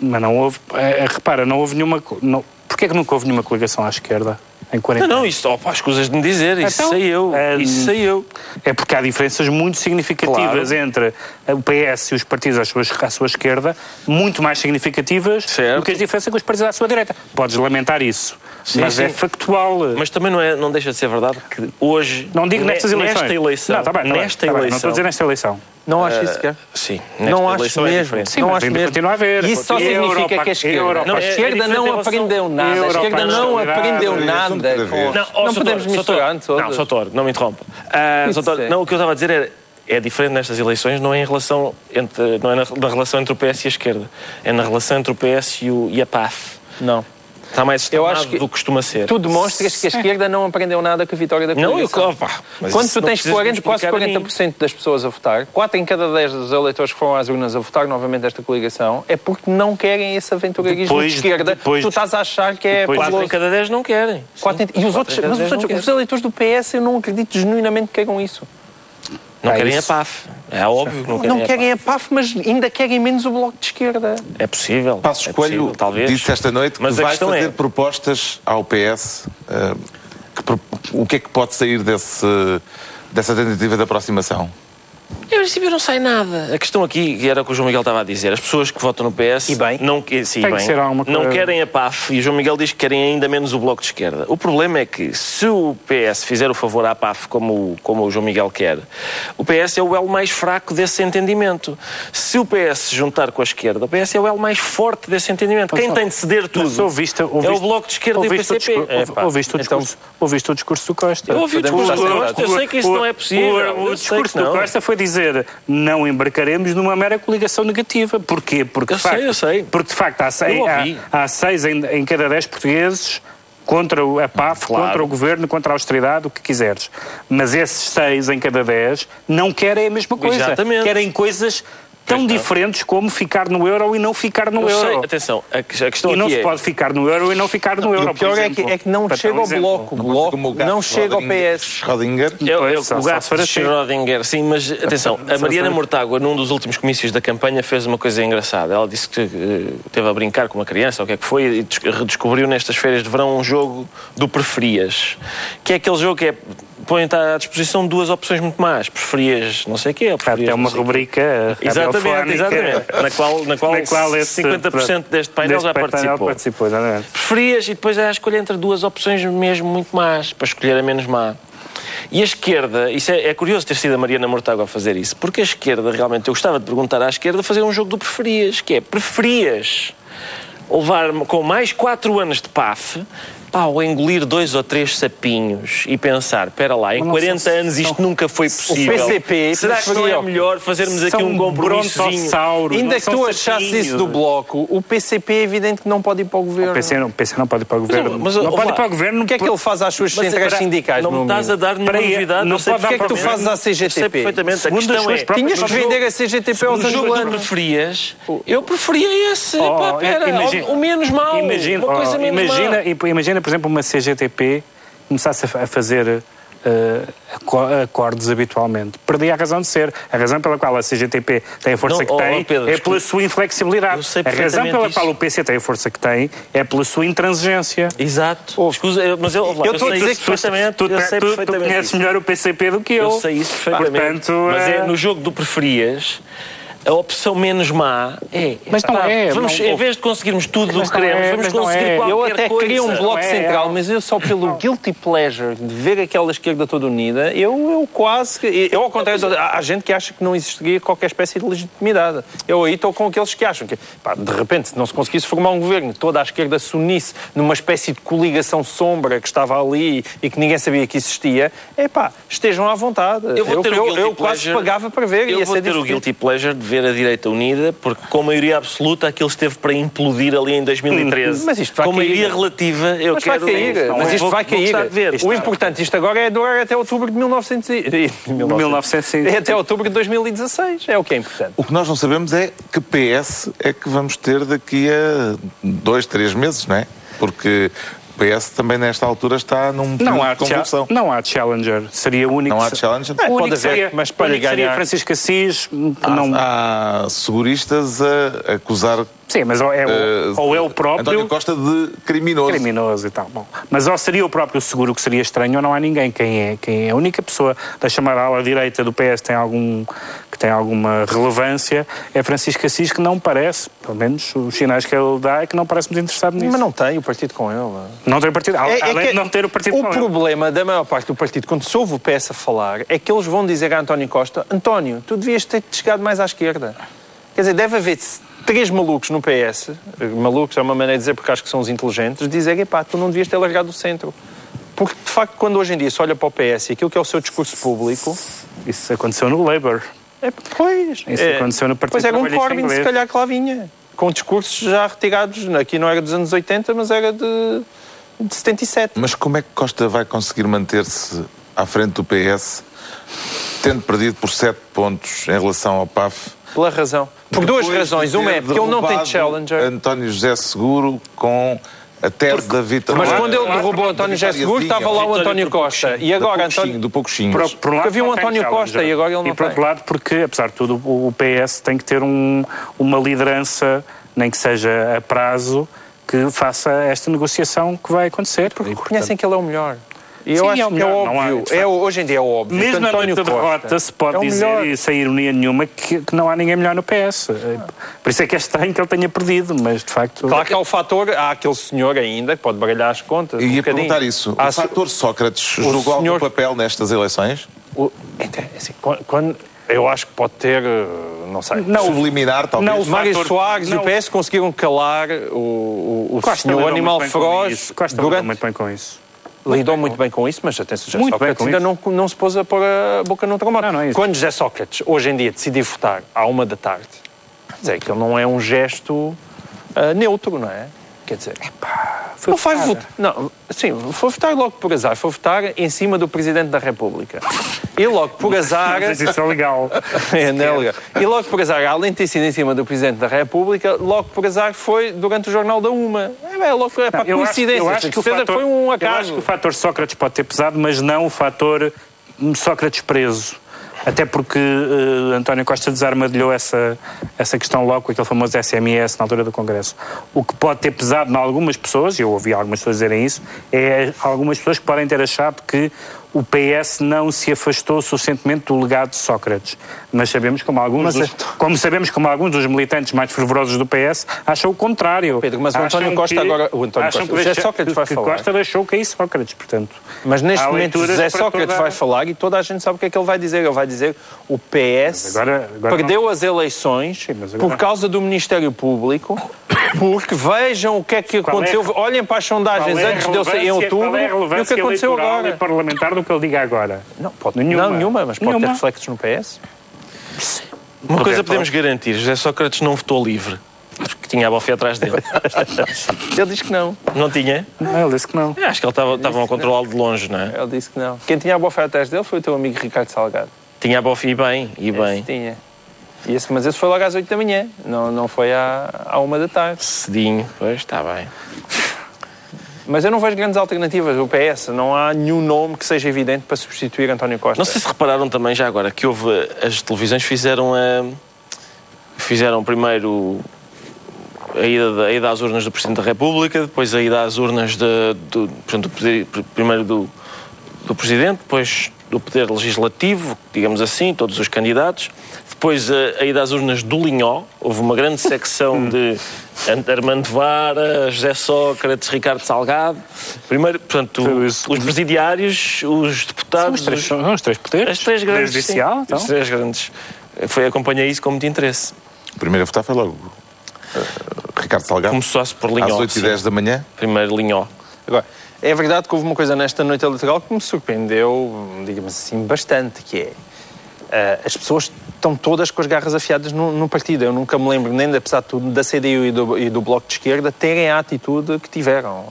Mas não houve. é, é, repara, não houve nenhuma. Não, Porquê que nunca houve nenhuma coligação à esquerda em 40 Não, não, isso, opa, as coisas de me dizer, isso Então, sei eu, eh, isso sei eu. É porque há diferenças muito significativas Claro. entre o PS e os partidos à sua, à sua esquerda, muito mais significativas Certo. do que as diferenças com os partidos à sua direita. Podes lamentar isso, Sim, mas é sim. factual. Mas também não, é, não deixa de ser verdade que hoje, não digo ne- nestas eleições. nesta eleição, Não, tá bem, tá bem, nesta tá bem, não estou a dizer nesta eleição. Não acho isso, quer? sim, nesta Não acho é mesmo. diferente. Sim, não acho mesmo. continua a haver. Isso só Continua- significa Europa- que a esquerda, Europa- a Não, é- é esquerda diferente não aprendeu nada. A Europa esquerda não aprendeu é nada. com- ver. Não, Sr. podemos misturar Sr. Toro, Não. Toro, não me interrompa. Ah, é. não, o que eu estava a dizer é é diferente nestas eleições, não é em relação entre, não é na, na relação entre o PS e a esquerda, é na relação entre o PS e, o, e a PAF. Não. Está mais que do que costuma ser. Tu demonstras que a esquerda não aprendeu nada com a vitória da Não, eu coligação. mas Quando tu tens precisas de 40, me quase explicar a mim. 40% das pessoas a votar, 4 em cada 10 dos eleitores que foram às urnas a votar novamente esta coligação, é porque não querem esse aventureirismo Depois- de esquerda depois- tu estás a achar que é depois- Quatro em fabuloso. cada dez não querem. Quatro E os outros, mas os, outros, os eleitores do PS eu não acredito genuinamente que queiram isso. Não É querem isso. a PAF. É óbvio que não querem, Não querem a PAF, mas ainda querem menos o Bloco de Esquerda. É possível. Passos é Coelho possível, talvez. disse esta noite que Mas a vai fazer é, propostas ao PS. eh, que o que é que pode sair desse, dessa tentativa de aproximação? Em princípio não sai nada. A questão aqui, que era o que o João Miguel estava a dizer, as pessoas que votam no PS E bem. não, que- sim, que bem, ser alguma não coisa- querem a PAF e o João Miguel diz que querem ainda menos o Bloco de Esquerda. O problema é que se o PS fizer o favor à PAF como, o- como o João Miguel quer, o PS é o elo mais fraco desse entendimento. Se o PS se juntar com a esquerda, o PS é o elo mais forte desse entendimento. Quem tem de ceder tudo Mas ouviste, é o Bloco de Esquerda e o ouviste PCP. discurso- É, ouviste, o então- discurso, ouviste o discurso do Costa. Eu ouvi o discurso do Costa, eu sei que isso não é possível. O, o discurso que do Costa foi dizer não embarcaremos numa mera coligação negativa. Porquê? Porque, Eu de sei, facto, eu sei. Porque, de facto, há seis, há, há seis em, em cada dez portugueses contra a PAF, Claro. contra o governo, contra a austeridade, o que quiseres. Mas esses seis em cada dez não querem a mesma coisa. Exatamente. Querem coisas tão diferentes como ficar no euro e não ficar no Eu euro. sei, atenção, a, que- a questão E não se é... pode ficar no euro e não ficar no E euro. o pior por é que, é que não Para dar chega um ao bloco. O Não bloco gato não chega ao PS. Schrödinger. É, é Pois, o- gato de assim. Schrödinger, sim, mas atenção, a Mariana Mortágua, num dos últimos comícios da campanha, fez uma coisa engraçada. Ela disse que teve a brincar com uma criança, ou o que é que foi, e des- redescobriu nestas férias de verão um jogo do Preferias, que é aquele jogo que é põe-te à disposição duas opções muito más. Preferias não sei o quê, preferias Até uma rubrica Exatamente, radiofónica. exatamente. Na qual, na qual, Na qual esse- 50% deste painel já deste participou. participou, exatamente. preferias e depois era a escolha entre duas opções mesmo muito más, para escolher a menos má. E a esquerda, isso é, é curioso ter sido a Mariana Mortágua a fazer isso, porque a esquerda, realmente, eu gostava de perguntar à esquerda fazer um jogo do preferias, que é, preferias levar com mais quatro anos de PAF, pá, ou engolir dois ou três sapinhos e pensar, espera lá, em Mas não 40 sei se anos isto são- nunca foi possível. PCP Será que não é melhor fazermos aqui um compromissozinho? Ainda não que tu achasses isso do bloco, o PCP é evidente que não pode ir para o governo. O PC, não, o PC não pode ir para o governo. mas, não ó, pode ir para o governo. O que é que ele faz às suas Mas centrais sindicais, Não me estás a dar nenhuma novidade. não sei O que é que tu fazes à sei CGTP? perfeitamente. A questão é... Tinhas que vender a CGTP aos angolanos. preferias, eu preferia esse. Oh, Pá, pera, o menos mau. Imagina, uma coisa oh, menos imagina, por exemplo, uma CGTP começasse a fa- a fazer eh, aco- acordos habitualmente. Perdia a razão de ser. A razão pela qual a CGTP tem a força Não, que oh, tem oh, Pedro, é pela sua inflexibilidade. A razão pela isso. qual o PC tem a força que tem é pela sua intransigência. Exato. Escusa, eu- mas eu, eu, eu estou a sei dizer isso que perfeitamente. Tu, eu sei tu- tu conheces isso. melhor o PCP do que eu. Eu sei isso perfeitamente. Portanto, mas é, eh, no jogo do preferias, a opção menos má é. Mas não pá, é, Vamos, não- em vez de conseguirmos tudo o que queremos, é, vamos conseguir é. qualquer Eu até coisa. queria um bloco é, central, mas eu só pelo guilty pleasure de ver aquela esquerda toda unida, eu, eu quase. que- Eu, ao contrário, há gente que acha que não existiria qualquer espécie de legitimidade. Eu aí estou com aqueles que acham que, pá, de repente, se não se conseguisse formar um governo, toda a esquerda se unisse numa espécie de coligação sombra que estava ali e que ninguém sabia que existia, é pá, estejam à vontade. Eu vou ter o eu, eu quase pagava para ver. Eu ia vou ter o guilty pleasure de ver a direita unida, porque com maioria absoluta aquilo esteve para implodir ali em 2013. Mas isto vai com cair. maioria relativa, eu Mas vai quero... cair, Não, mas isto vou- vai cair. O importante isto agora é durar até outubro de 1900 e... 1900 e- É até outubro de 2016, é o que é importante. O que nós não sabemos é que PS é que vamos ter daqui a dois, três meses, não é? Porque PS também nesta altura está num Não há, de convulsão. não há challenger. Seria o único. Não há challenger? Único pode haver, seria, mas para único seria ganhar- Francisco Assis, Há, não. há seguristas a acusar Sim, mas ou é, o- eh, ou é o próprio António Costa de criminoso. criminoso e tal. Bom, mas ou seria o próprio seguro que seria estranho ou não há ninguém. Quem é? Quem é? A única pessoa da chamada ala direita do PS tem algum, que tem alguma relevância é Francisco Assis, que não parece, pelo menos os sinais que ele dá, é que não parece muito interessado nisso. Mas não tem o partido com ele. Não tem partido. É- é além que de não ter o partido o com ele. problema da maior parte do partido, quando se ouve o PS a falar, é que eles vão dizer a António Costa António, tu devias ter chegado mais à esquerda. Quer dizer, deve haver três malucos no PS, malucos é uma maneira de dizer porque acho que são os inteligentes, dizerem, pá, tu não devias ter largado o centro. Porque, de facto, quando hoje em dia se olha para o PS e aquilo que é o seu discurso público, Isso aconteceu no Labour. é, pois... Isso é, aconteceu no Partido Pois era um Trabalhista Corbyn, se calhar, que lá vinha. Com discursos já retirados, aqui não era dos anos 80, mas era de, de 77. Mas como é que Costa vai conseguir manter-se à frente do PS, tendo perdido por sete pontos em relação ao PAF? Pela razão. Por duas razões. Uma é porque ele não tem challenger. António José Seguro com a tese da vitória. Mas quando ele derrubou o António José Seguro, estava lá o António Costa. E do agora, António... do pouquinho. Por, por um havia um António. Costa e agora ele não E por outro lado, porque, apesar de tudo, o PS tem que ter um- uma liderança, nem que seja a prazo, que faça esta negociação que vai acontecer. E, portanto, Reconhecem que ele é o melhor. E eu Sim, acho é o que é há- óbvio. de é, hoje em dia é óbvio. Mesmo da Costa derrota se pode é o dizer, melhor. e sem ironia nenhuma, que, que não há ninguém melhor no PS. Por isso é que é estranho que ele tenha perdido, mas de facto. Claro que há o fator, há aquele senhor ainda que pode baralhar as contas. E um ia bocadinho. perguntar isso. Há o fator Sócrates jogou algum senhor- papel nestas eleições? o- então, assim, quando, eu acho que pode ter, eh, não sei. Não, Subliminar, talvez? não, o Mário fator- Soares e não. o PS conseguiram calar o, o, o senhor animal feroz. Costa durante... muito bem com isso. Lidou muito bem com isso, mas atenção, José Muito Sócrates ainda não, não se pôs a pôr a boca no trombone. Não, não é. Quando José Sócrates, hoje em dia, decidir votar à uma da tarde, quer dizer, que ele não é um gesto ah, neutro, não é? Quer dizer, Foi não votar. Não, sim, foi votar logo por azar. Foi votar em cima do Presidente da República. E logo por azar. Se isso é legal. É, não é legal. E logo por azar, além de ter sido em cima do Presidente da República, logo por azar foi durante o Jornal da Uma. É, é, logo, é para Eu acho, coincidência. eu acho que o fator, foi um Eu acaso. acho que o fator Sócrates pode ter pesado, mas não o fator hum, Sócrates preso. Até porque eh, António Costa desarmadilhou essa, essa questão logo com aquele famoso SMS na altura do Congresso. O que pode ter pesado em algumas pessoas, e eu ouvi algumas pessoas dizerem isso, é algumas pessoas que podem ter achado que o PS não se afastou suficientemente do legado de Sócrates. Mas sabemos como alguns, Mas dos, então- como sabemos como alguns dos militantes mais fervorosos do PS acham o contrário. Pedro, mas o Acham António Costa que- agora- o António acham Costa- que o José Sócrates vai que falar. Costa deixou cair Sócrates, portanto. Mas neste momento José Sócrates toda- vai falar e toda a gente sabe o que é que ele vai dizer. Ele vai dizer o PS Agora- agora perdeu as eleições mas agora- por causa do Ministério Público, porque vejam o que é que é- aconteceu. Olhem para as sondagens é antes de eu sair em relevância- outubro é e o que aconteceu agora. e parlamentar do que ele diga agora? Não, pode, Nenhuma. não, nenhuma, mas pode ter Nenhuma. reflexos no PS. Uma coisa Roberto, podemos garantir: José Sócrates não votou livre. Porque tinha a Bofi atrás dele. Ele diz que não. Não tinha? Não, ele disse que não. Eu acho que ele estava estava a controlá-lo de longe, não é? Ele disse que não. Quem tinha a fé atrás dele foi o teu amigo Ricardo Salgado. Tinha a Bofi e bem, e Esse bem. tinha. E esse, mas esse foi logo às 8 da manhã, não, não foi à, à 1 da tarde. Cedinho, pois está bem. Mas eu não vejo grandes alternativas. O PS, não há nenhum nome que seja evidente para substituir António Costa. Não sei se repararam também já agora que houve. As televisões fizeram a. Fizeram primeiro a ida, da- a ida às urnas do Presidente da República, depois a ida às urnas de, do, portanto, primeiro do, do Presidente, depois do Poder Legislativo, digamos assim, todos os candidatos. Depois a, a ida às urnas do Linhó, houve uma grande secção de Armando Vara, José Sócrates, Ricardo Salgado. Primeiro, portanto, isso. os presidiários, os São deputados, os três, os- são os três poderes. as três grandes. Judicial, então. As três grandes. Foi, acompanhei isso com muito interesse. O primeiro a votar foi logo eh, Ricardo Salgado. Começou-se por Linhó. Às 8 e sim. 10 da manhã. Primeiro Linhó. Agora, é verdade que houve uma coisa nesta noite eleitoral que me surpreendeu, digamos assim, bastante, que é eh, as pessoas estão todas com as garras afiadas no, no partido. Eu nunca me lembro, nem apesar de tudo, da CDU e do, e do Bloco de Esquerda terem a atitude que tiveram.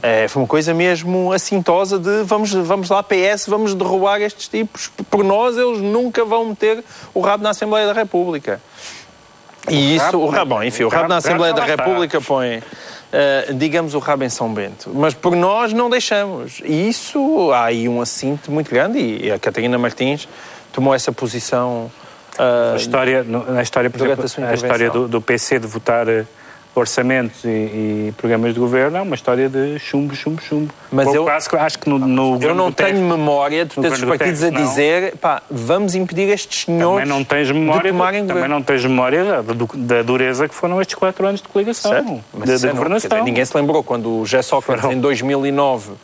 Eh, foi uma coisa mesmo assintosa de vamos, vamos lá, PS, vamos derrubar estes tipos. Por nós, eles nunca vão meter o rabo na Assembleia da República. E isso, rabo, o rabo, bom, enfim, o rabo rabo- na Assembleia rabo da. República põe, eh, digamos, o rabo em São Bento. Mas por nós não deixamos. E isso, há aí um assinto muito grande e a Catarina Martins tomou essa posição. eh, A história, na história, por exemplo, a história do, do PC de votar eh, orçamentos e, e programas de governo é uma história de chumbo, chumbo, chumbo. Mas eu- quase acho que no, no eu não tenho memória de todos os partidos a dizer pá, vamos impedir estes senhores Também não tens de memória, tomarem também governo. não tens memória da, da dureza que foram estes quatro anos de coligação, Certo? De, de é governação. dizer, ninguém se lembrou quando o José Sócrates, em 2009, ah,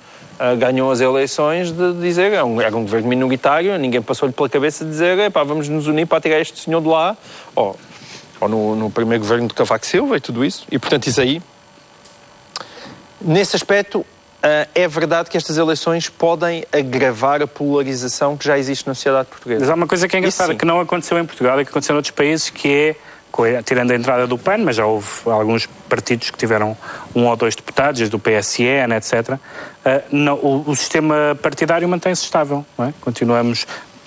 ganhou as eleições, de dizer era um, era um governo minoritário, ninguém passou-lhe pela cabeça de dizer "Epá, vamos nos unir para tirar este senhor de lá. Ou, ou no, no primeiro governo de Cavaco Silva e tudo isso. E, portanto, isso aí... Nesse aspecto, ah, é verdade que estas eleições podem agravar a polarização que já existe na sociedade portuguesa. Mas há uma coisa que é engraçada, que não aconteceu em Portugal e que aconteceu noutros países, que é, tirando a entrada do PAN, mas já houve alguns partidos que tiveram um ou dois deputados, desde o PSN, etc., ah, não- o, o sistema partidário mantém-se estável. É? Continuamos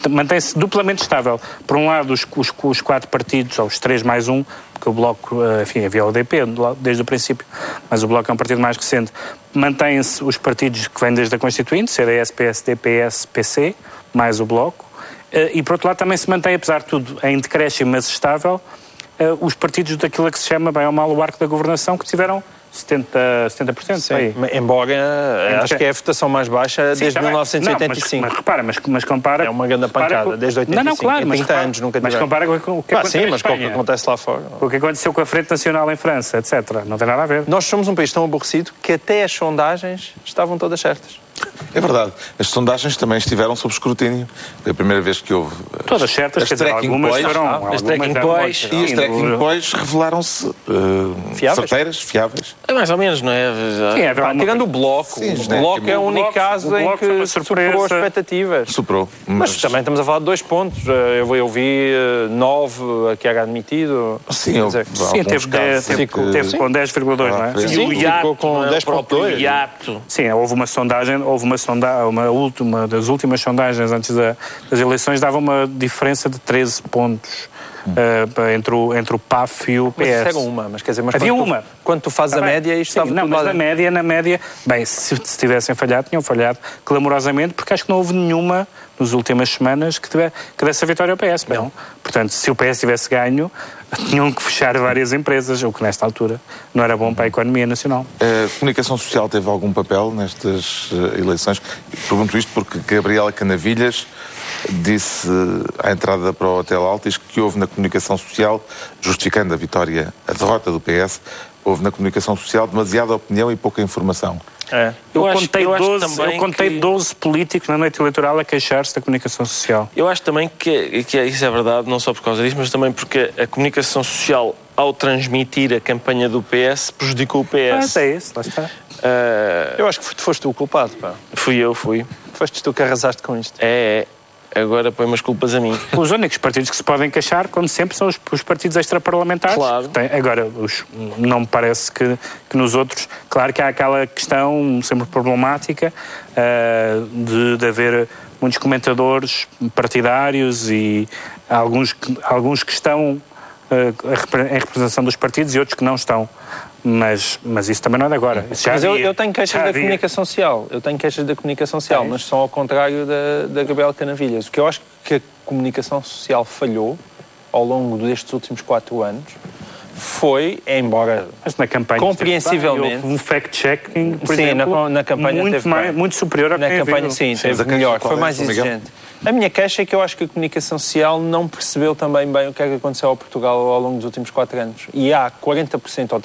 mantém-se duplamente estável. Por um lado, os, os, os quatro partidos, ou os três mais um, porque o Bloco, eh, enfim, havia o DP desde o princípio, mas o Bloco é um partido mais recente, mantêm-se os partidos que vêm desde a Constituinte, CDS, PSD, PS, PC, mais o Bloco, eh, e por outro lado também se mantém, apesar de tudo, em decréscimo, mas estável, eh, os partidos daquilo que se chama, bem ou mal, o arco da governação, que tiveram 70%, 70% Sim, aí. Embora eh, acho que é a votação mais baixa Sim, desde tá bem. 1985. Não, mas, mas repara, mas, mas compara... É uma grande pancada, com- desde 85. Não, não, claro, Em mas 30 repara- anos nunca Mas compara com o que Ah, aconteceu sim, em mas com o que acontece lá fora. O que aconteceu com a Frente Nacional em França, etc. Não tem nada a ver. Nós somos um país tão aborrecido que até as sondagens estavam todas certas. É verdade. As sondagens também estiveram sob escrutínio. Foi a primeira vez que houve. Todas certas, as quer dizer, tracking algumas points, foram... ah, as algumas tracking muitas. E as tracking points revelaram-se uh, Fiáveis? certeiras, fiáveis. É mais ou menos, não é? Sim, é Pá, verdade. tirando o Bloco, Sim, o Bloco é o único Bloco- caso o em que superou as expectativas. Superou. Mas também estamos a falar de dois pontos. Eh, Eu, eu vi eh, nove eh, que era admitido. Sim, dizer, Sim, teve, casos teve, que- teve com 10,2, não é? E Sim, o ficou com não é? O 10,2. próprio hiato. Sim, houve uma sondagem, houve uma sonda, uma última das últimas sondagens antes da- das eleições dava uma diferença de 13 pontos eh, entre, o, entre o PAF e o PS. Mas uma, mas quer dizer, mas Havia quando tu- uma. quando tu fazes a bem. média, isto Sim, estava não, mas na média, na média, bem, se, se tivessem falhado, tinham falhado clamorosamente, porque acho que não houve nenhuma nas últimas semanas que, tiver, que desse a vitória ao PS. Não. Portanto, se o PS tivesse ganho, tinham que fechar várias empresas, o que nesta altura não era bom para a economia nacional. A comunicação social teve algum papel nestas eh, eleições? Pergunto isto porque Gabriela Canavilhas disse à entrada para o Hotel Altis que houve na comunicação social, justificando a vitória, a derrota do PS, houve na comunicação social demasiada opinião e pouca informação. É. Eu, Eu acho- contei, eu acho 12, também eu contei que- 12 políticos na noite eleitoral a queixar-se da comunicação social. Eu acho também que, que isso é verdade, não só por causa disso, mas também porque a comunicação social, ao transmitir a campanha do PS, prejudicou o Ah, PS. é isso, lá está. Ah, Eu acho que foste tu o culpado, pá. fui eu, fui. Foste tu que arrasaste com isto. É, é. Agora põe umas culpas a mim. Os únicos partidos que se podem queixar, como sempre, são os, os partidos extraparlamentares. Claro. Tem- agora, os- não me parece que, que nos outros. Claro que há aquela questão sempre problemática ah, de, de haver muitos comentadores partidários e alguns, que- alguns que estão repre- em representação dos partidos e outros que não estão. Mas, mas isso também não é de agora. Já Mas eu, eu tenho queixas Já da havia. comunicação social. Eu tenho queixas da comunicação social, mas são ao contrário da, da Gabriela Canavilhas. O que eu acho que a comunicação social falhou ao longo destes últimos quatro anos foi, embora Mas na campanha Compreensivelmente. houve um fact-checking, por Sim, exemplo, na- na campanha muito, teve mais, muito superior ao na campanha sim, Mas teve melhor, foi é, mais exigente. A minha queixa é que eu acho que a comunicação social não percebeu também bem o que é que aconteceu ao Portugal ao longo dos últimos quatro anos. E há 40% ou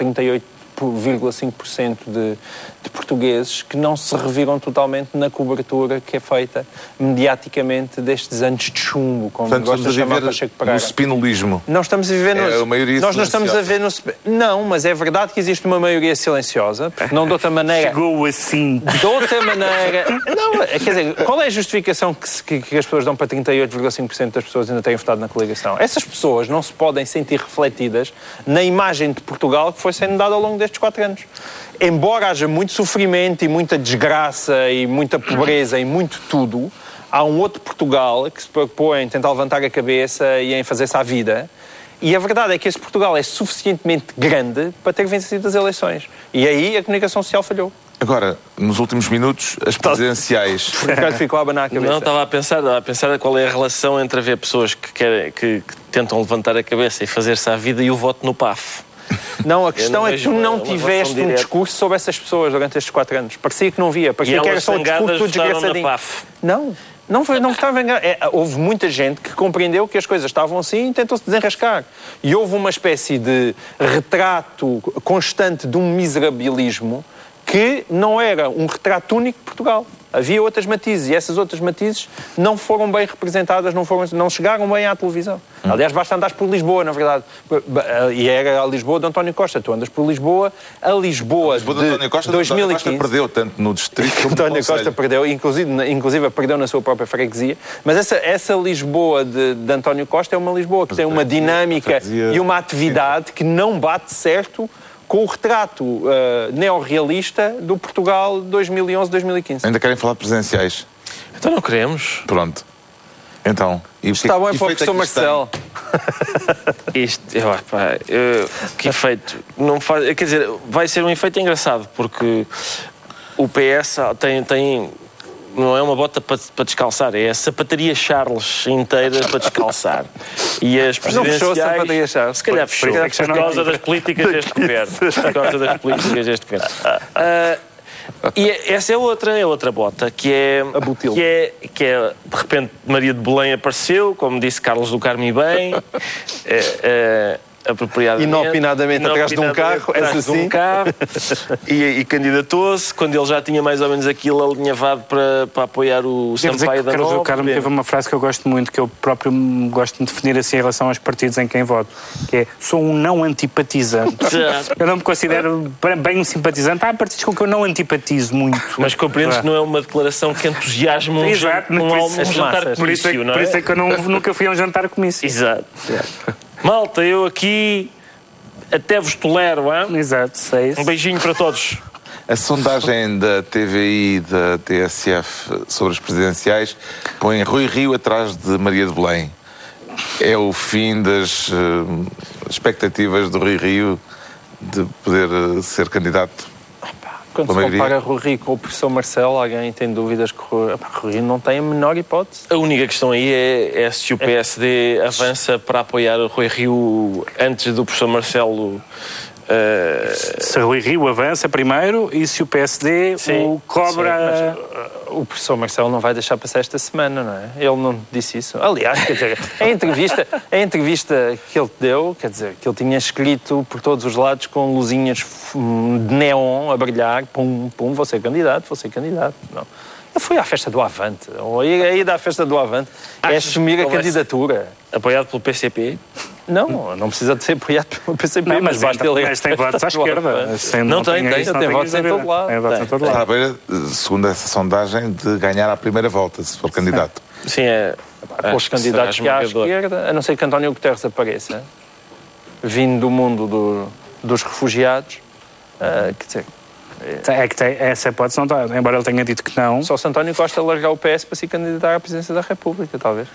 38,5% de, de portugueses que não se reviram totalmente na cobertura que é feita mediaticamente destes anos de chumbo, como Portanto, gosta estamos de a chamar Pacheco no Pereira. spinolismo. Não estamos a viver no. É a maioria nós não estamos a ver no. Não, mas é verdade que existe uma maioria silenciosa, porque não de outra maneira. Chegou assim. De outra maneira. Não, é, quer dizer, qual é a justificação que, se- que- que as pessoas dão para 38,5% das pessoas ainda terem votado na coligação? Essas pessoas não se podem sentir refletidas na imagem de Portugal que foi sendo dada ao longo destes quatro anos. Embora haja muito sofrimento e muita desgraça e muita pobreza e muito tudo, há um outro Portugal que se propõe em tentar levantar a cabeça e em fazer-se à vida. E a verdade é que esse Portugal é suficientemente grande para ter vencido as eleições. E aí a comunicação social falhou. Agora, nos últimos minutos, as presidenciais. O Ricardo ficou a abanar a cabeça. Não, estava a pensar, estava a pensar qual é a relação entre haver pessoas que, querem, que, que tentam levantar a cabeça e fazer-se à vida e o voto no PAF. Não, a questão não é que tu não tiveste um discurso sobre essas pessoas durante estes quatro anos. Parecia que não via. E Parecia que era só o discurso desgraçadinho. PAF. Não. Não, foi, não estava enganado. É, houve muita gente que compreendeu que as coisas estavam assim e tentou-se desenrascar. E houve uma espécie de retrato constante de um miserabilismo que não era um retrato único de Portugal. Havia outras matizes e essas outras matizes não foram bem representadas, não, foram, não chegaram bem à televisão. Aliás, basta andares por Lisboa, na verdade. E era a Lisboa de António Costa. Tu andas por Lisboa, a Lisboa, Lisboa de de António Costa, António 2015. Costa perdeu tanto no distrito como no António Conselho. Costa perdeu, inclusive, inclusive perdeu na sua própria freguesia. Mas essa, essa Lisboa de, de António Costa é uma Lisboa que tem uma dinâmica a e uma atividade que não bate certo com o retrato eh, neorrealista do Portugal de 2011-2015. Ainda querem falar de presidenciais. Então não queremos. Pronto. Então. E o que- Está bom é para o é professor? Marcelo. Isto, eu, pá, eu- que efeito. Não faz, quer dizer, vai ser um efeito engraçado, porque o PS tem, tem não é uma bota para, para descalçar, é a sapataria Charles inteira para descalçar. E as Não fechou a presidenciais... sapataria Charles? Se calhar fechou, Por é que por não- causa das políticas deste governo. Por causa das políticas deste governo. Ah, e essa é outra, é outra bota, que é, que é, que é, de repente, Maria de Belém apareceu, como disse Carlos do Carmo e bem, é, é, apropriadamente. Inopinadamente atrás de um carro, atrás de assim? um carro, e, e candidatou-se, quando ele já tinha mais ou menos aquilo alinhavado para, para apoiar o Devo dizer que Sampaio o da Nova. Carmo teve uma frase que eu gosto muito, que eu próprio gosto de definir assim em relação aos partidos em quem voto, que é sou um não antipatizante. Eu não me considero bem um simpatizante. Há partidos com que eu não antipatizo muito. Mas compreendes que não é uma declaração que entusiasma um, Exato, um, por isso- um as jantar massas. por, isso é, comício, não por é? isso é que eu não- nunca fui a um jantar comício. Exato. Malta, eu aqui até vos tolero, hein? Exato, sei Um isso. beijinho para todos. A sondagem da TVI e da TSF sobre as presidenciais põe Rui Rio atrás de Maria de Belém. É o fim das eh, expectativas do Rui Rio de poder eh, ser candidato. Quando Pela se maioria. compara Rui Rio com o professor Marcelo, alguém tem dúvidas que Rui, Epá, Rui Rio não tem a menor hipótese. A única questão aí é, é se o PSD avança para apoiar o Rui Rio antes do professor Marcelo. Se Rui Rio avança primeiro e se o PSD Sim, o cobra. Uh, O professor Marcelo não vai deixar passar esta semana, não é? Ele não disse isso. Aliás, quer dizer, a entrevista, a entrevista que ele deu, quer dizer, que ele tinha escrito por todos os lados com luzinhas de neon a brilhar, pum, pum, vou ser candidato, vou ser candidato. Não. Ele foi à festa do Avante. Ou a ida à festa do Avante é assumir a candidatura. Apoiado pelo PCP. Não, não precisa de ser apoiado pelo PCP, Não, mas, mas, basta tem, ele. mas tem votos à esquerda. Sem- Não tem, tenho tem, isso, não tem tenho votos em todo lado. Tem votos Tem. em todo Está à lado. beira, eh, segundo essa sondagem, de ganhar à primeira volta, se for candidato. Sim, é. com os candidatos que há à esquerda, a não ser que António Guterres apareça, vindo do mundo do- dos refugiados, ah, quer dizer, É que tem, essa hipótese não está. Embora ele tenha dito que não. só se António Costa largar o PS para se candidatar à presidência da República, talvez.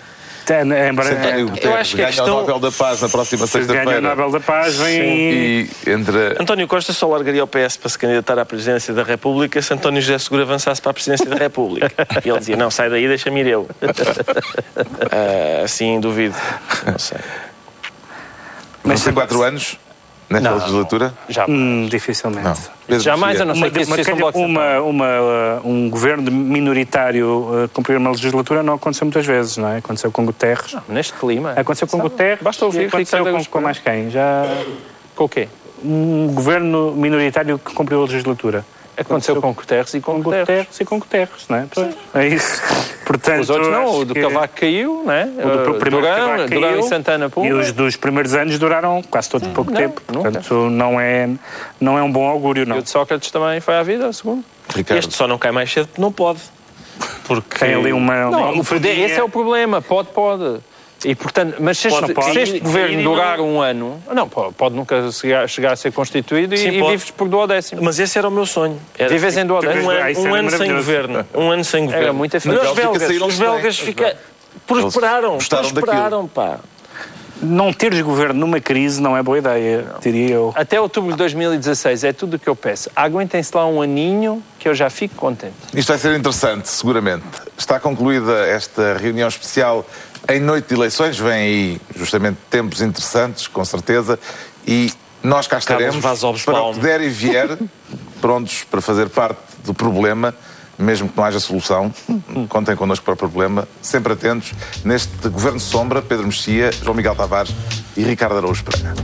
Tem- Embora Se António eu acho que a ganha questão- o Nobel da Paz na próxima se ganha o sexta-feira Nobel da Paz, vem. e entre António Costa só largaria o PS para se candidatar à presidência da República se António José Seguro avançasse para a presidência da República. E ele dizia: Não, sai daí, deixa-me ir eu. Assim, duvido. Não sei. vão ser quatro anos nesta Não. legislatura. Já. Hum, dificilmente. Não. Pedro Jamais, a não Uma, ser que uma, existisse um bloco uma, uma- um governo minoritário uh, cumprir uma legislatura não aconteceu muitas vezes, não é? Aconteceu com Guterres. central. Neste clima. Aconteceu com Sabe, Guterres. Basta ouvir e aconteceu com, com mais quem? Já Com o quê? um governo minoritário que cumpriu a legislatura. Aconteceu com Guterres e com Com Guterres. Guterres e com Guterres, não é? É isso. Portanto, Os outros não, o do que- Cavaco caiu, né? O do primeiro Durão, Cavaco Durão caiu, e Santana Pumba. E os dos primeiros anos duraram quase todo pouco Não, tempo. nunca. Portanto, não é, não é um bom augúrio, E não. o de Sócrates também foi à vida, segundo. Ricardo. Este só não cai mais cedo porque não pode. Porque. Tem ali uma. Não, uma esse é o problema. Pode, pode. E, portanto, mas se este, Pode, se este governo durar um ano, não, pode, pode nunca chegar, chegar a ser constituído e, Sim, e vives por duodécimo. Mas esse era o meu sonho. Era Vives em duodécimo. Um, Ah, ano, isso um era ano sem governo. Um ano sem governo. muito Mas eficaz. os belgas, os belgas fica... prosperaram. Prosperaram, pá. Não teres governo numa crise não é boa ideia, diria eu. Até outubro de 2016 é tudo o que eu peço. Aguentem-se lá um aninho que eu já fico contente. Isto vai ser interessante, seguramente. Está concluída esta reunião especial em noite de eleições. Vem aí justamente tempos interessantes, com certeza. E nós cá estaremos para o que der e vier, prontos para fazer parte do problema, mesmo que não haja solução. Contem connosco para o problema. Sempre atentos neste Governo Sombra, Pedro Mexia, João Miguel Tavares e Ricardo Araújo Pereira.